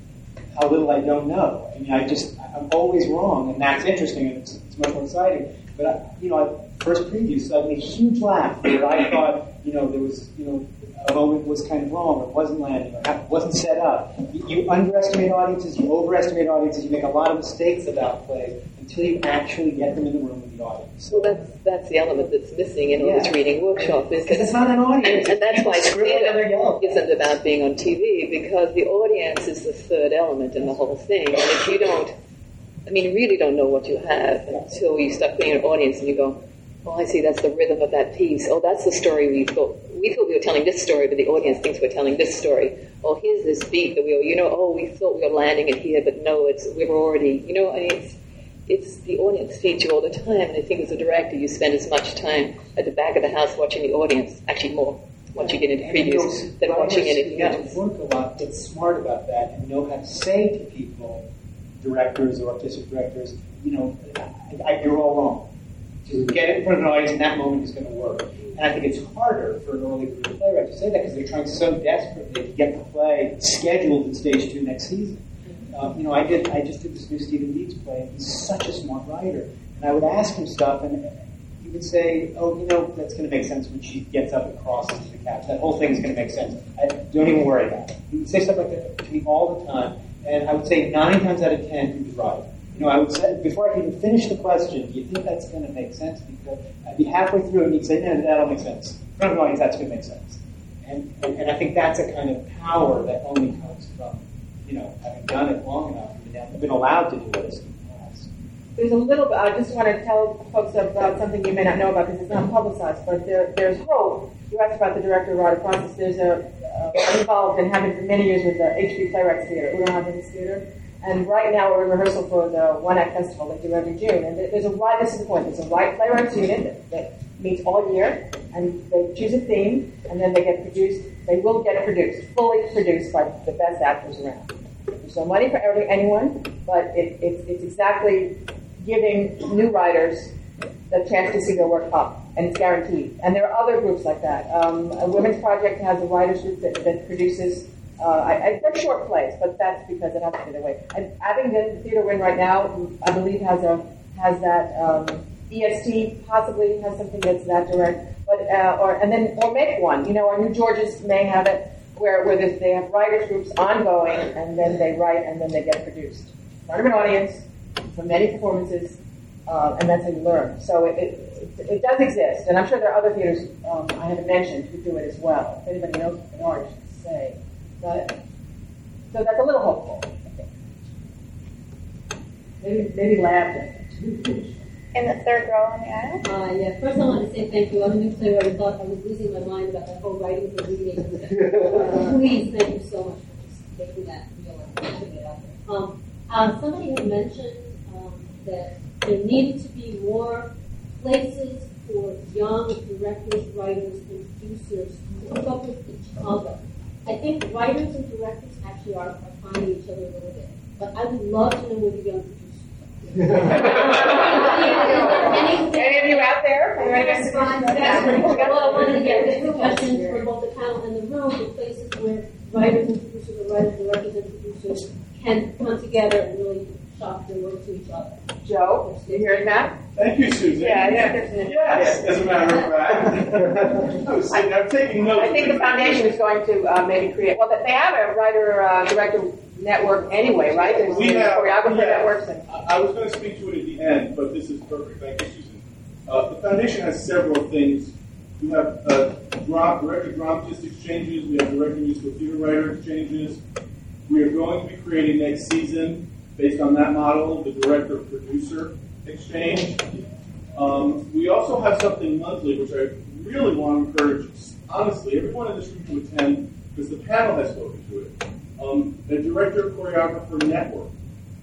how little I don't know. I mean, I just, I'm always wrong, and that's interesting, and it's, it's much more exciting. But, I, you know, I, first preview, suddenly huge laugh where I thought, you know, there was, you know, a moment was kind of wrong, or wasn't landing, or wasn't set up. You, you underestimate audiences, you overestimate audiences, you make a lot of mistakes about plays until you actually get them in the room with the audience. So that's that's the element that's missing in all this reading workshop is Because it's not an audience. And, that's why Scribble it on their yellow. theater isn't about being on TV because the audience is the third element in the whole thing. And if you don't, I mean, you really don't know what you have until you start being an audience and you go, oh, I see, that's the rhythm of that piece. Oh, that's the story we thought. We thought we were telling this story, but the audience thinks we're telling this story. Oh, here's this beat that we, were, you know, oh, we thought we were landing it here, but no, it's we were already, you know, I mean, it's it's the audience feeds you all the time. And I think as a director, you spend as much time at the back of the house watching the audience, actually more once you get into you previews than watching writers anything get else. to work a lot get smart about that and know how to say to people, directors or artistic directors, you know, I, I, you're all wrong. To get in front of an audience in that moment is going to work. And I think it's harder for an early career playwright to say that because they're trying so desperately to get the play scheduled in stage two next season. Um, you know, I did. I just did this new Stephen Leeds play. He's such a smart writer, and I would ask him stuff, and he would say, "Oh, you know, that's going to make sense when she gets up and crosses the couch. That whole thing is going to make sense. I, don't even worry about it." He would say stuff like that to me all the time, and I would say nine times out of ten he was right. You know, I would say before I could even finish the question, "Do you think that's going to make sense?" Because I'd be halfway through, and he'd say, "No, that'll make sense." In front of an audience, that's going to make sense. And, and and I think that's a kind of power that only comes from you know having done it long enough and been allowed to do it. There's a little bit, I just want to tell folks about something you may not know about because it's not publicized, but there, there's hope. You asked about the director writer process. There's a, uh, involved and have been for many years with the HB Playwrights Theater, Uta Hagen Theater. And right now we're in rehearsal for the One Act Festival they do every June. And there's a right, this is the point, there's a right playwrights unit that, that meets all year and they choose a theme and then they get produced, they will get produced, fully produced by the best actors around. There's no money for every, anyone, but it, it's it's exactly giving new writers the chance to see their work up, and it's guaranteed. And there are other groups like that. Um, a Women's Project has a writers group that, that produces. Uh, I, I, they're short plays, but that's because it has to be their way. And Abingdon Theater Wing right now, I believe, has a has that. Um, EST possibly has something that's that direct, but uh, or and then or make one. You know, or New Georges may have it where where they have writers groups ongoing, and then they write and then they get produced. In front of an audience, for many performances, uh, and that's how you learn. So it, it, it, does exist, and I'm sure there are other theaters um, I haven't mentioned who do it as well. If anybody knows you should say. But so that's a little hopeful. Maybe maybe lab in the third row on the aisle? Uh, yeah, first I want to say thank you. I wasn't clear. I thought I was losing my mind about that whole writing for reading. Uh, please, thank you so much for just making that real and putting it out there. Um, uh, somebody had mentioned um, that there needed to be more places for young directors, writers, and producers to hook up with each other. I think writers and directors actually are, are finding each other a little bit. But I would love to know where the young any, any of you out there? Well, I wanted to get the questions for both the panel and the room, the places where writers and producers, or writers, directors, and producers can come together and really shop their work to each other. Joe, you hearing that? Thank you, Susan. Yeah, yeah. Yes, as a matter of fact. I was sitting, I'm taking notes. I think the foundation is going to uh, maybe create, well, they have a writer, uh, director network anyway, right? There's we have, choreographer yeah, networks. And... I was going to speak to it at the end, but this is perfect. Thank you, Susan. Uh, the foundation has several things. We have uh, director dramatist exchanges. We have director musical theater writer exchanges. We are going to be creating next season, based on that model, the director producer exchange. Um, we also have something monthly, which I really want to encourage, honestly, everyone in this room to attend, because the panel has spoken to it um, the Director Choreographer Network.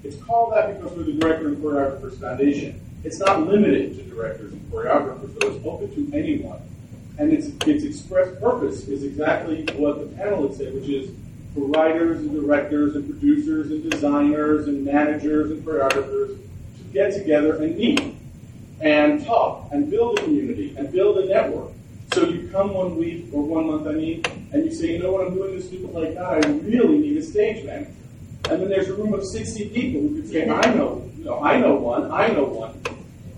It's called that because we're the Director and Choreographers Foundation. It's not limited to directors and choreographers, so it's open to anyone. And its, its express purpose is exactly what the panel had said, which is for writers and directors and producers and designers and managers and choreographers to get together and meet and talk and build a community and build a network so you come one week or one month, I mean, and you say, you know what, I'm doing this stupid like that. I really need a stage manager. And then there's a room of 60 people who could say, I know, you know, I know one, I know one.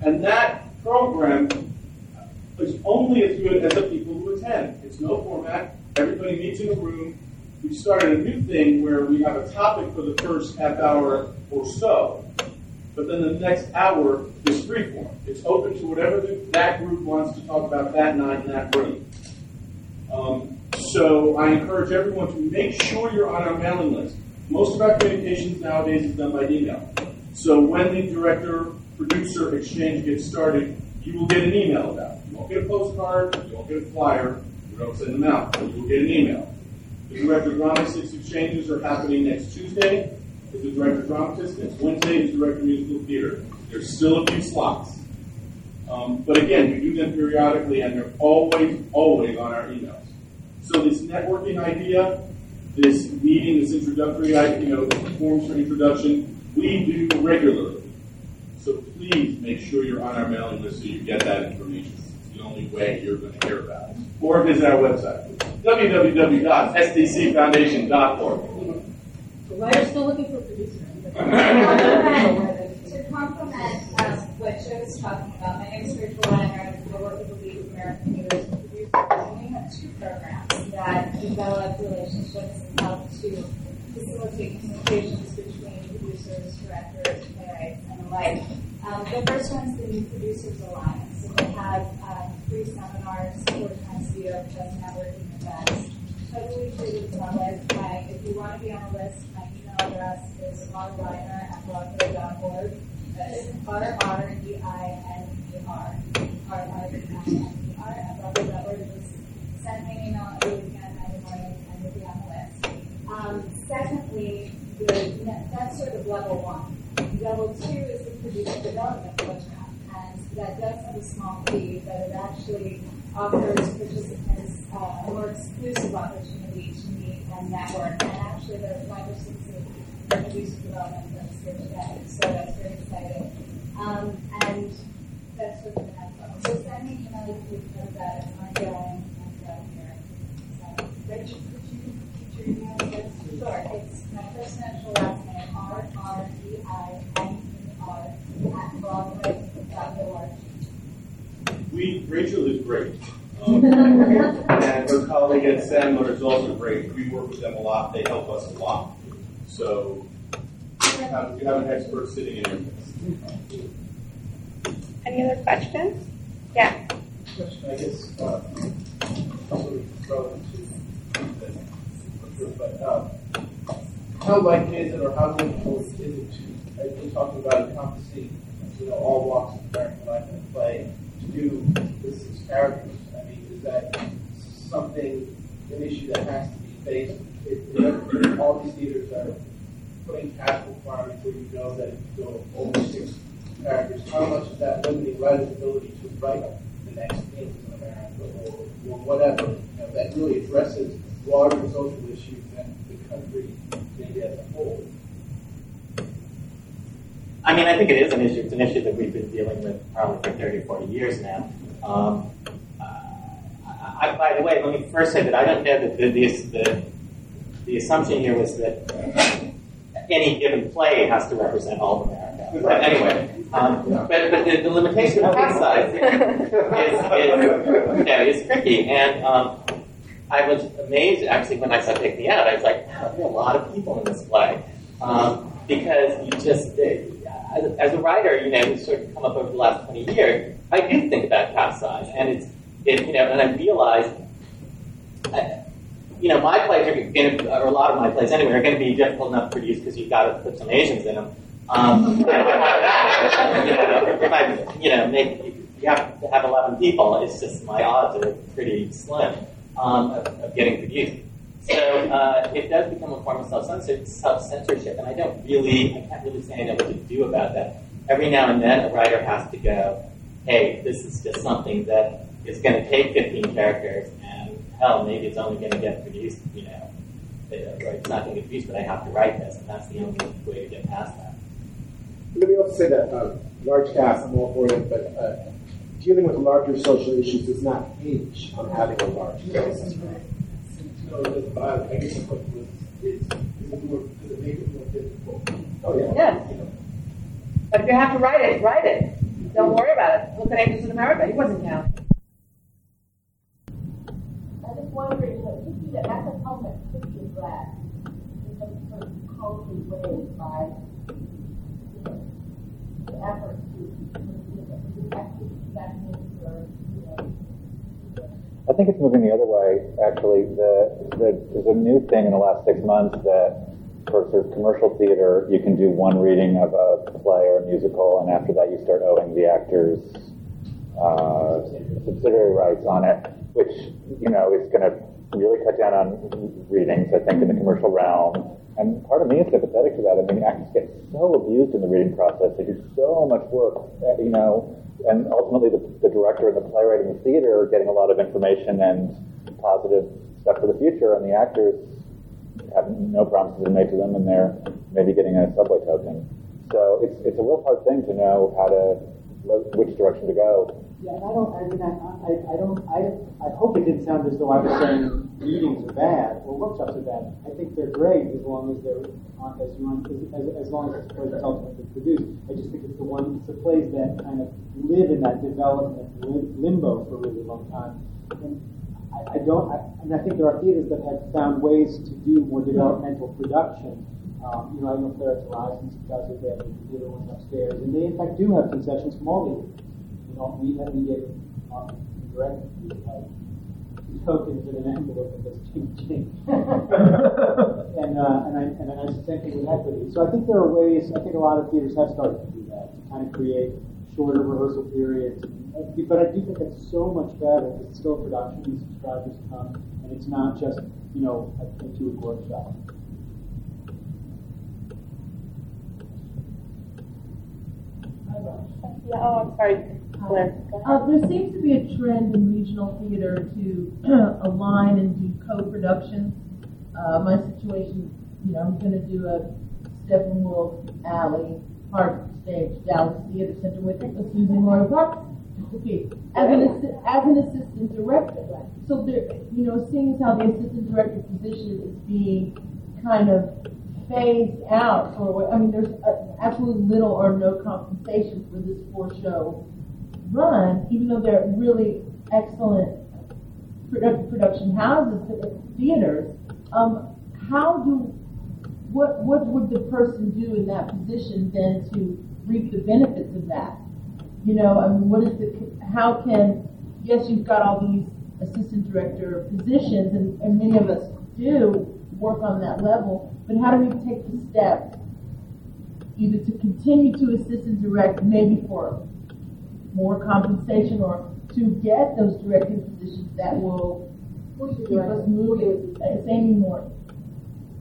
And that program is only as good as the people who attend. It's no format. Everybody meets in a room. We've started a new thing where we have a topic for the first half hour or so. But then the next hour is freeform. It's open to whatever that group wants to talk about that night in that room. Um, so I encourage everyone to make sure you're on our mailing list. Most of our communications nowadays is done by email. So when the director producer exchange gets started, you will get an email about it. You won't get a postcard, you won't get a flyer, we don't send them out, but you will get an email. The director dramatist exchanges are happening next Tuesday is the director dramatist. Next Wednesday is director musical theater. There's still a few slots. Um, but again, we do them periodically, and they're always, always on our emails. So this networking idea, this meeting, this introductory, you know, forms for introduction, we do regularly. So please make sure you're on our mailing list so you get that information. It's the only way you're going to hear about it. Or visit our website, www.sdcfoundation.org. The writer's still looking for producers. to complement um, what Joe was talking about, my name is Rachel Reiner. I work with the League of American Theaters and Producers. And we have two programs that develop relationships and help to facilitate communications between producers, directors, playwrights, and the like. Um, the first one is the New Producers Alliance. So they have um, free seminars four times a year, just networking events. Totally free to public. If you want to be on the list, my email address is rreiner at broadway.org. That is R-R-E-I-N-E-R. R-R-E-I-N-E-R at broadway.org. Just send me an email every weekend, every morning, and you'll be on the list. Um, secondly, the, that's sort of level one. Level two is the producer development program, and that does have a small fee, but it actually offers participants uh, a more exclusive opportunity to meet and network. And actually, there are five or six producer development that's here today. So that's very exciting. Um, and that's sort of an think you know, because that is ongoing, ongoing here. So, Rachel, could you put your email address? Sure, it's my first initial last name, R R E I N E R at broadway.org. We, Rachel is great. Um, and her colleague at Sandler is also great. We work with them a lot. They help us a lot. So you have, you have an expert sitting in your midst. Any other questions? Yeah. Question, I guess, uh, of relevant to, but, um, how likely is it or how difficult is it to, as we're talking about encompassing, you know, all walks of American life and play, to do this as characters? I mean, is that something, an issue that has to be faced? If, if all these theaters are putting cash requirements where you know that if you go over six characters, how much is that limiting writer's ability to write the next things in America or, or whatever, you know, that really addresses broader social issues than the country maybe as a whole. I mean, I think it is an issue. It's an issue that we've been dealing with probably for 30 or 40 years now. Um, uh, I, by the way, let me first say that I don't know that the, the, the, the assumption here was that any given play has to represent all America. But anyway, um, but, but the, the limitation of class size is, is, know, is tricky. And um, I was amazed, actually, when I saw Take Me Out. I was like, wow, there are a lot of people in this play. Um, because you just, uh, as, a writer, you know, who's sort of come up over the last 20 years, I do think about cast size. And it's, it, you know, and I realized, I, you know, my plays are going to, or a lot of my plays anyway, are going to be difficult enough to produce because you've got to put some Asians in them. Um, you know, if I, you know, make, you have to have 11 people, it's just my odds are pretty slim um, of, of getting produced. So uh, it does become a form of self-censorship, and I don't really, I can't really say I know what to do about that. Every now and then, a writer has to go, hey, this is just something that is going to take 15 characters, and hell, maybe it's only going to get produced, you know, or it's not going to get produced, but I have to write this, and that's the only way to get past that. Let me also say that uh, large cast, I'm all for it, but uh, dealing with larger social issues does not hinge on having a large cast. So the, I guess the question was, is, is it more, does it make it more difficult? Oh, yeah. Yes. But if you have to write it, write it. Don't worry about it. Look at Angels in America. He wasn't counted. I'm just wondering, you know, you see that that's a problem that could be addressed in some sort of concrete ways by you know, the effort to. I think it's moving the other way. Actually, the, the, there's a new thing in the last six months that for sort of commercial theater, you can do one reading of a play or a musical, and after that, you start owing the actors uh, subsidiary rights on it, which you know is going to really cut down on readings. I think in the commercial realm. And part of me is sympathetic to that. I mean, actors get so abused in the reading process. They do so much work, uh, you know, and ultimately the, the director and the playwright and the theater are getting a lot of information and positive stuff for the future, and the actors have no promises made to them, and they're maybe getting a subway token. So it's it's a real hard thing to know how to which direction to go. Yeah, I don't. I mean, I, I, I don't. I, I hope it didn't sound as though I was saying readings are bad or workshops are bad. I think they're great as long as they're on, as, long, as, as long as it's ultimately produced. I just think it's the one, it's the plays that kind of live in that development limbo for a really long time. And I, I don't. I, and I think there are theaters that have found ways to do more developmental production. Um, you know, I know Playwrights Horizons does it. They have the theater ones upstairs, and they in fact do have concessions from all we have we get um, direct uh, tokens in an envelope that says ching ching, and uh, and I and I sent it with equity. So I think there are ways. I think a lot of theaters have started to do that to kind of create shorter rehearsal periods. But I do think it's so much better because it's still a production and subscribers come, and it's not just you know a, a two-week workshop. Yeah, oh, I'm sorry. Claire. Uh, there seems to be a trend in regional theater to align and do co-productions. Uh, my situation, you know, I'm going to do a Steppenwolf Alley Park stage Dallas Theater Center with, Suzan-Lori Park. okay, as an assi- as an assistant director. So there, you know, seeing as how the assistant director position is being kind of phased out for, I mean, there's uh, absolutely little or no compensation for this four-show run, even though they're really excellent production houses, theaters. Um, how do what what would the person do in that position then to reap the benefits of that? You know, I mean, what is the how can yes, you've got all these assistant director positions, and, and many of us do work on that level, but how do we take the step either to continue to assist and direct, maybe for more compensation, or to get those directing positions that will keep us moving? Uh, Amy Moore.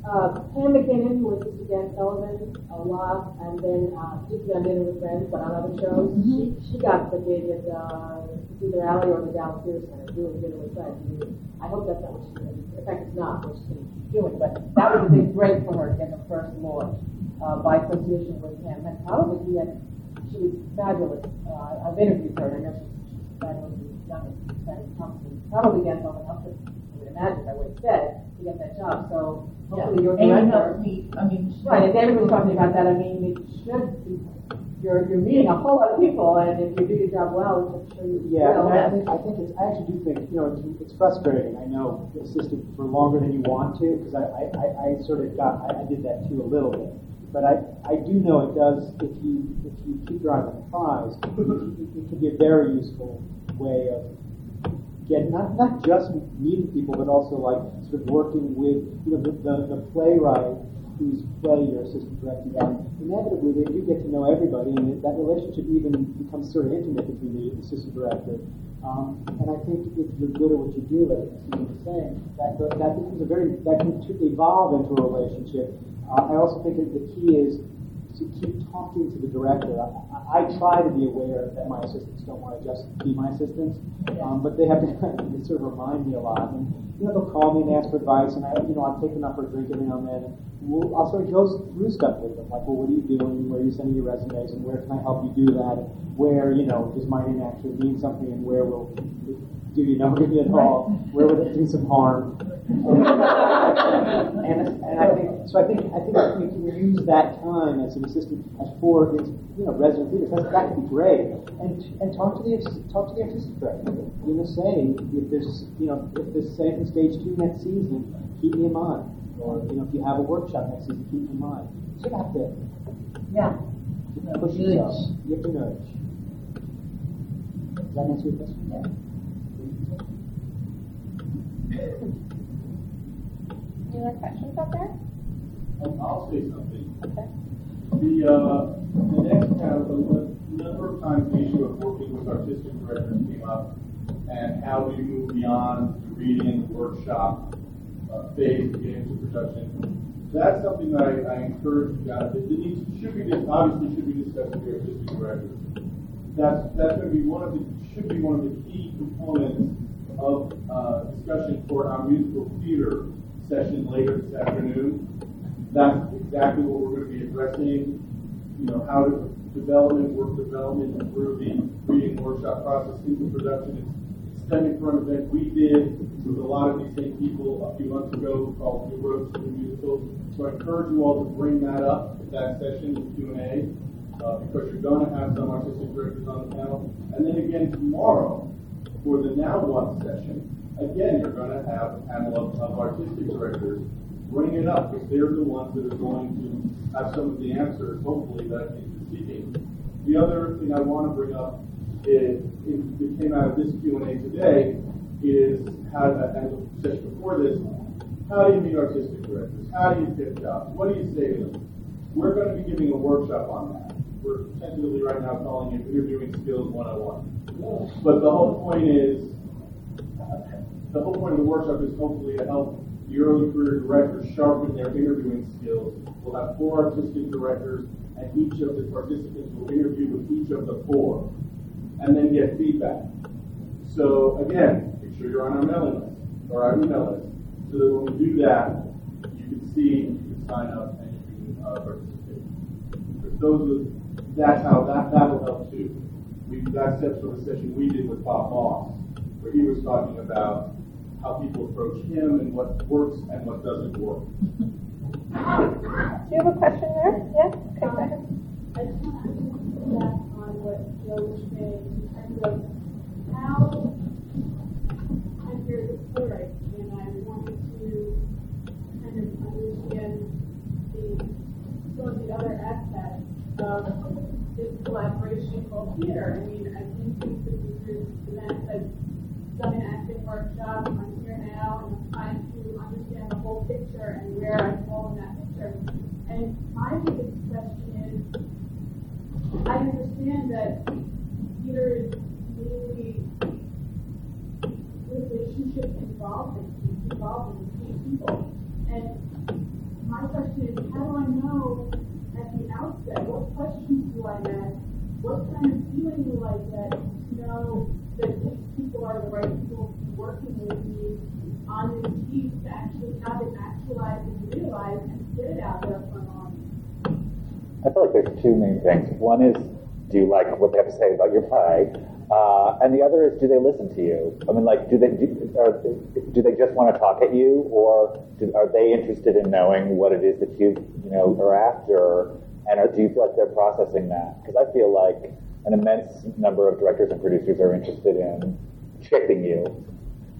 uh, Pam MacKinnon, who was Sister Dan Sullivan a lot, and then uh, particularly on Dinner with Friends, but on other shows, she, she got the gig at uh, either Alley or the Dallas Theater Center doing Dinner with Friends. I, hope that's not what she's going to do. In fact, it's not what she's going to keep doing, but that was a big break for her to get her first launch uh, by association with Pam. And probably he had, she was fabulous. Uh, I've interviewed her, and I know she's, she's fabulously young and exciting Thompson. Probably Dan Sullivan helped her, I would imagine, by what he said, to get that job. So hopefully your Amy director- helped me, I mean, she- Right, and David was talking about that. I mean, it should be, you're, you're meeting a whole lot of people, and if you do your job well, I'm sure you Yeah, will. and I think, I think it's, I actually do think, you know, it's, it's frustrating. I know assisted for longer than you want to, because I, I, I, I sort of got, I, I did that too a little bit. But I, I do know it does, if you, if you keep your eye on the prize, it, can be a very useful way of getting, not, not just meeting people, but also like sort of working with, you know, the, the, the playwright whose play you're assistant directing on. Inevitably, they do get to know everybody, and that relationship even becomes sort of intimate between the assistant director. Um, and I think if you're good at what you do, like Suzan was saying, that, that becomes a very, that can evolve into a relationship. Uh, I also think that the key is to keep talking to the director. I, I, I try to be aware that my assistants don't want to just be my assistants, um, but they have to they sort of remind me a lot. And you know, they'll call me and ask for advice, and I, you know, take them out for a drink every now and then. We'll, I'll sort of go through stuff with them, like, well, what are you doing? Where are you sending your resumes? And where can I help you do that? And where, you know, does my name actually mean something? And where will do you know me at all? Where would it do some harm? And, and I think so. I think I think if we can use that time as an assistant as for you know resident leaders. That, that could be great. And and talk to the talk to the artistic director. You know, say if there's you know if there's say in stage two next season, keep me in mind. Or you know if you have a workshop next season, keep me in mind. So you have to yeah push yourself. You have to nudge. Does that answer your question? Yeah. Any have questions out there? I'll say something. Okay. The, uh, the next panel, a number of times the issue of working with artistic directors came up and how do you move beyond the reading and the workshop uh, phase to get into production. That's something that I, I encourage you guys. It needs, should be, obviously should be discussed with the artistic directors. That's, that's going to be one of the, should be one of the key components of uh, discussion for our musical theater session later this afternoon. That's exactly what we're going to be addressing. You know, how to development, work development, improve the reading workshop process into production. Stemming from an event we did with a lot of these same people a few months ago called New Roads to the Musicals. So I encourage you all to bring that up at that session in Q&A uh, because you're going to have some artistic directors on the panel. And then again tomorrow, for the Now What session, again, you're going to have a panel of, of artistic directors bring it up because they're the ones that are going to have some of the answers, hopefully, that I think you're seeking. The other thing I want to bring up is, it came out of this Q&A today, is how, as a session before this, how do you meet artistic directors? How do you get jobs? What do you say to them? We're going to be giving a workshop on that. We're tentatively right now calling it Interviewing Skills 101. But the whole point is, the whole point of the workshop is hopefully to help the early career directors sharpen their interviewing skills. We'll have four artistic directors, and each of the participants will interview with each of the four, and then get feedback. So again, make sure you're on our mailing list or our email list, so that when we do that, you can see, you can sign up, and you can uh, participate. But those are, that's how that that'll help too. we last steps from a session we did with Bob Moss, where he was talking about how people approach him and what works and what doesn't work. Do you have a question there? Yeah? Okay, go ahead. I just want to piggyback on what Jo was saying in terms of how I'm here as a playwright and I wanted to kind of understand the some of the other aspects of this collaboration called theater. I mean, I've been to different events, I've done an acting workshop, I'm here now, and I'm trying to understand the whole picture and where I fall in that picture. And my biggest question is, I understand that theater is really relationship involvement, involving between people. And my question is, how do I know at the outset, what questions do I ask? What kind of feeling do I get to know that these people are the right people working with me on this piece to actually have it actualized and realized and get it out there for audience? I feel like there's two main things. One is, do you like what they have to say about your play? Uh, and the other is, do they listen to you? I mean, like, do they do, are, do they just want to talk at you, or do, are they interested in knowing what it is that you you know are after? And are, do you feel like they're processing that? Because I feel like an immense number of directors and producers are interested in shaping you,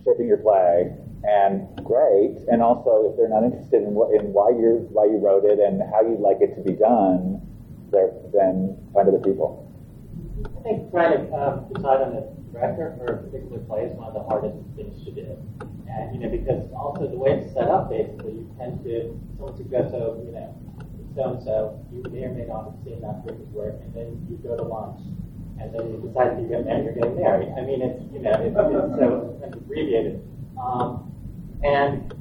shaping your play, and great. And also, if they're not interested in what in why you why you wrote it and how you'd like it to be done, then find other people. I think trying to um, decide on a director for a particular play is one of the hardest things to do. And, you know, because also the way it's set up, basically, you tend to, someone suggests, oh, you know, so and so, you may or may not have seen that person's work, and then you go to lunch, and then you decide you get married, you're getting married. I mean, it's, you know, it's, it's so of abbreviated. Um, and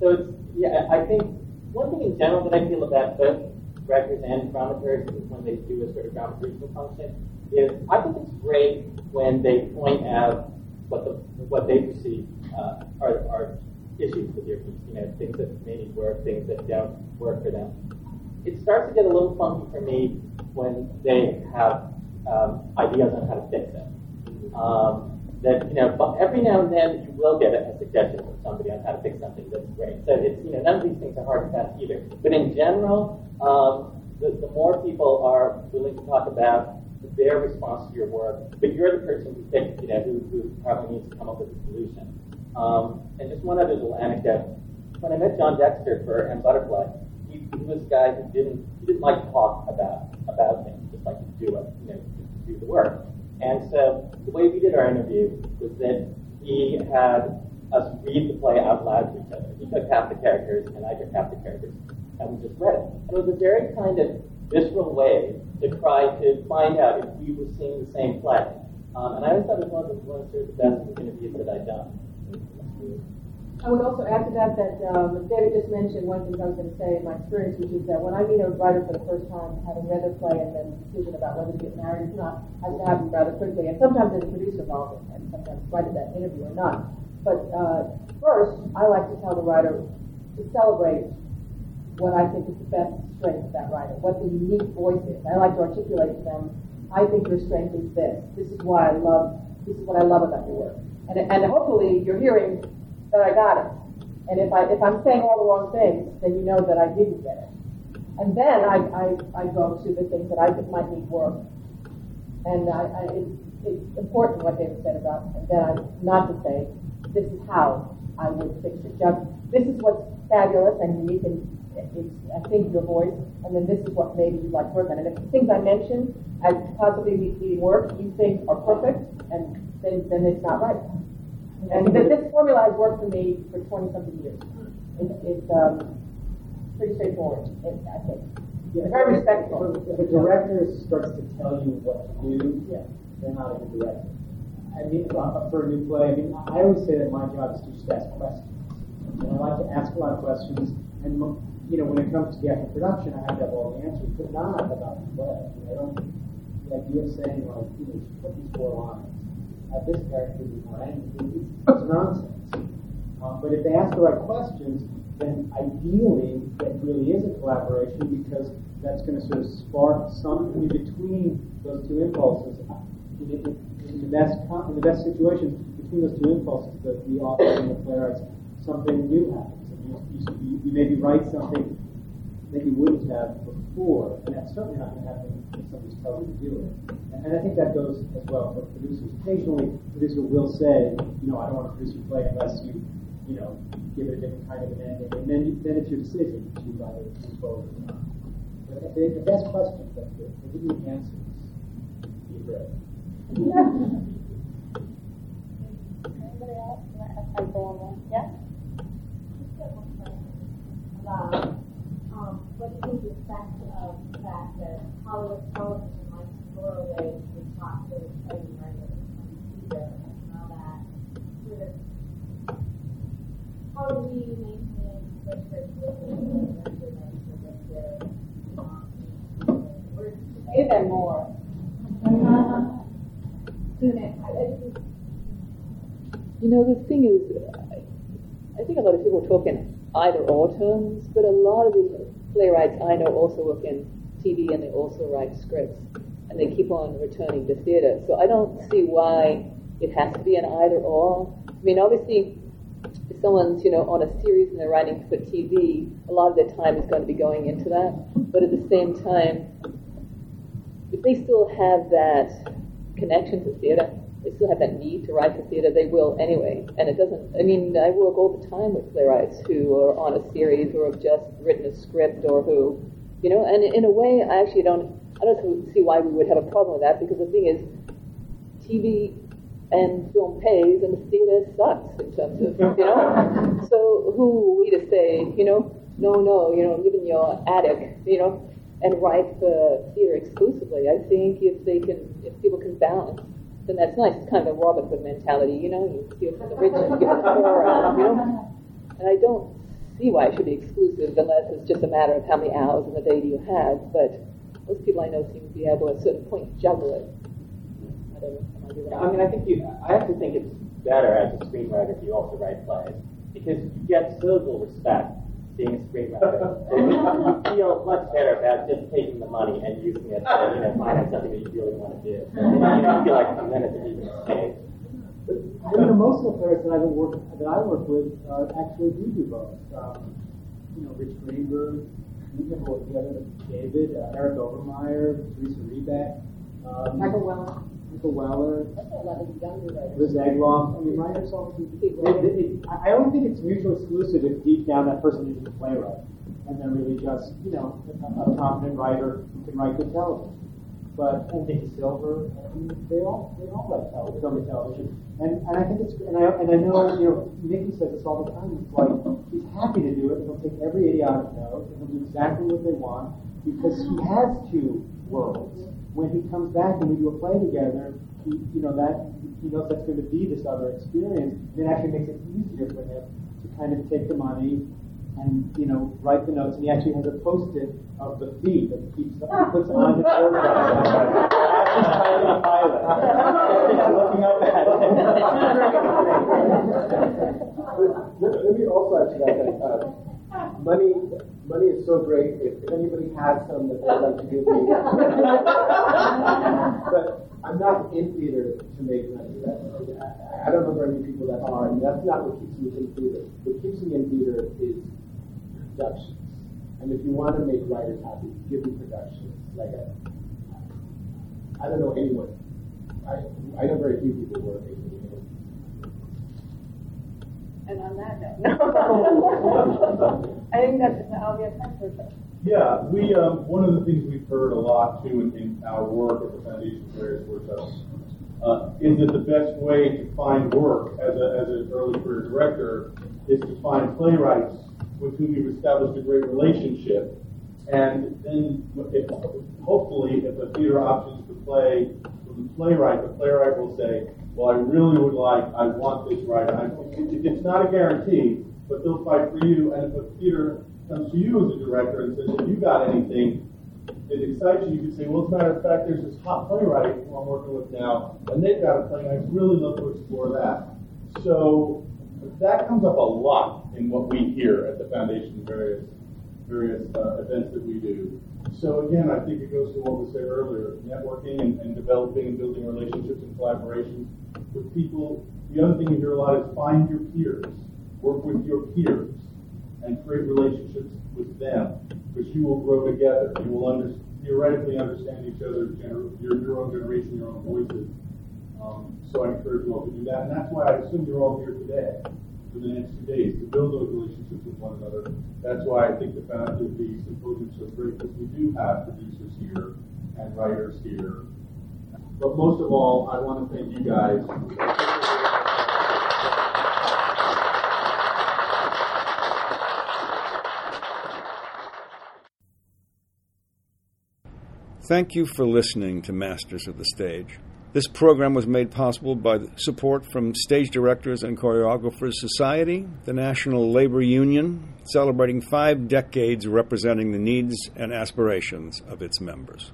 so it's, yeah, I think one thing in general that I feel about both directors and dramaturgs when they do a sort of dramaturgical function is I think it's great when they point out what the what they perceive uh, are, are issues with your you know, things that maybe work, things that don't work for them. It starts to get a little funky for me when they have um, ideas on how to fix it. Um, that you know, but every now and then you will get a suggestion from somebody on how to fix something that's great. So it's you know, none of these things are hard to pass either. But in general, um, the, the more people are willing to talk about their response to your work, but you're the person who thinks, you know, who, who probably needs to come up with a solution. Um, and just one other little anecdote. When I met John Dexter for M Butterfly, he, he was a guy who didn't he didn't like to talk about about things, just like to do it, you know, to do the work. And so the way we did our interview was that he had us read the play out loud to each other. He took half the characters and I took half the characters, and we just read it. And it was a very kind of visceral way to try to find out if we were seeing the same play. Um, and I always thought it was one of the, one of the best interviews that I'd done. I would also add to that that um, David just mentioned one thing I was going to say in my experience, which is that when I meet a writer for the first time, having read their play and then the decision about whether to get married or not has to happen rather quickly. And sometimes there's a producer involved, and sometimes right at that interview or not. But uh, first, I like to tell the writer to celebrate what I think is the best strength of that writer, what the unique voice is. I like to articulate to them, I think your strength is this. This is why I love, this is what I love about your work. And, and hopefully you're hearing that I got it. And if, I, if I'm saying all the wrong things, then you know that I didn't get it. And then I, I, I go to the things that I think might need work. And I, I, it's, it's important what David said about that. Not to say, this is how I would fix it. Just, this is what's fabulous and unique and it's, I think, your voice. And then this is what maybe you'd like to work on. And if the things I mentioned as possibly needing work you think are perfect, and then, then it's not right. And this, this formula has worked for me for 20 something years. It's, it's um, pretty straightforward, I think. Yeah, very respectful. If a director starts to tell you what to do, yeah. they're not a good director. I mean, for a new play, I mean, I always say that my job is to just ask questions. And I like to ask a lot of questions. And, you know, when it comes to the actual production, I have to have all the answers, but not about the play. I don't, the idea of saying, like, you know, put these four lines. Uh, this character is. It's, it's nonsense. Um, but if they ask the right questions, then ideally that really is a collaboration because that's going to sort of spark something between those two impulses. In, in, in the best in the best situations, between those two impulses, the, the author and the playwright, something new happens. And you, you, you maybe write something that you wouldn't have before, and that's certainly not going to happen somebody's telling you to do it. And, and I think that goes as well for producers. Occasionally, a producer will say, you know, I don't want to produce your play unless you, you know, give it a different kind of an ending, and then you, then it's your decision to either move forward or not. But the, the best questions, that they give you answers. Be great. Anybody else? I have time for one more. Yes? about um, what do you think the effect of the fact that Hollywood television away to talk to training writers on theater and all that. Sort of, how do we maintain with the um, Say that more. You know, the thing is, I think a lot of people talk in either or terms, but a lot of the playwrights I know also work in TV and they also write scripts, and they keep on returning to theater. So I don't see why it has to be an either or. I mean, obviously, if someone's you know on a series and they're writing for TV, a lot of their time is going to be going into that. But at the same time, if they still have that connection to theater, they still have that need to write for theater, they will anyway. And it doesn't, I mean, I work all the time with playwrights who are on a series or have just written a script or who, you know, and in a way, I actually don't, I don't see why we would have a problem with that because the thing is, TV and film pays and the theater sucks in terms of, you know. so who are we to say, you know, no, no, you know, live in your attic, you know, and write for theater exclusively. I think if they can, if people can balance, then that's nice. It's kind of a Robin Hood mentality, you know. You steal from the rich and give to the poor, uh, you know. And I don't see why it should be exclusive unless it's just a matter of how many hours in the day do you have. But most people I know seem to be able to, at a certain point, juggle it. I. I mean, I think you. I actually think it's better as a screenwriter if you also write plays because you get so little respect being a screenwriter. And you, you feel much better about just taking the money and using it to you know finance something that you really want to do. And you don't feel like I'm in it to be a mistake. You know, most of the players that I've been work, that I work with uh, actually do do both. Um, you know, Rich Greenberg, we have worked together with David, uh, Eric Overmyer, Teresa Rebeck, um, Michael Weller. Michael Weller, That's a lot of younger writers. Liz Egloff. I mean, writers all it, it, it, I don't think it's mutually exclusive if deep down that person is a playwright and they're really just, you know, a, a competent writer who can write good television. But and Nicky Silver, they all they all like television, film television, and and I think it's and I and I know you know Nicky says this all the time. It's like he's happy to do it. and He'll take every idiotic note and he'll do exactly what they want because he has two worlds. When he comes back and we do a play together, he you know that he knows that's going to be this other experience. And it actually makes it easier for him to kind of take the money and you know write the notes, and he actually has a post-it of the fee that he keeps he puts on his work he's typing a pilot. Looking up at But let, let me also add to that that uh, money money is so great. If, if anybody has some that they'd like to give me, but I'm not in theater to make money. That, I, I don't know very many people that are, and that's not what keeps me in theater. What keeps me in theater is productions. And if you want to make writers happy, give them productions. Like I, I don't know anyone. I I know very few people who are making. And on that note, no. I think that's all we have. Yeah, we um, one of the things we've heard a lot too in, in our work at the Foundation for Various Workshops uh, is that the best way to find work as, a, as an early career director is to find playwrights with whom you've established a great relationship, and then if, hopefully if a theater options the play from the playwright, the playwright will say, well, I really would like, I want this writer. I, it, it's not a guarantee, but they'll fight for you. And if a theater comes to you as a director and says, have you got anything that excites you, you can say, well, as a matter of fact, there's this hot playwright who I'm working with now, and they've got a play, and I'd really love to explore that. So that comes up a lot in what we hear at the foundation, various various uh, events that we do. So again, I think it goes to what we said earlier: networking and, and developing and building relationships and collaboration with people. The other thing you hear a lot is find your peers, work with your peers, and create relationships with them because you will grow together. You will under, theoretically understand each other, gener- your, your own generation, your own voices. Um, so I encourage you all to do that, and that's why I assume you're all here today for the next two days to build those relationships with one another. That's why I think the fact that the symposium is so great because we do have producers here and writers here. But most of all, I want to thank you guys. Thank you for listening to Masters of the Stage. This program was made possible by support from Stage Directors and Choreographers Society, the National Labor Union, celebrating five decades representing the needs and aspirations of its members.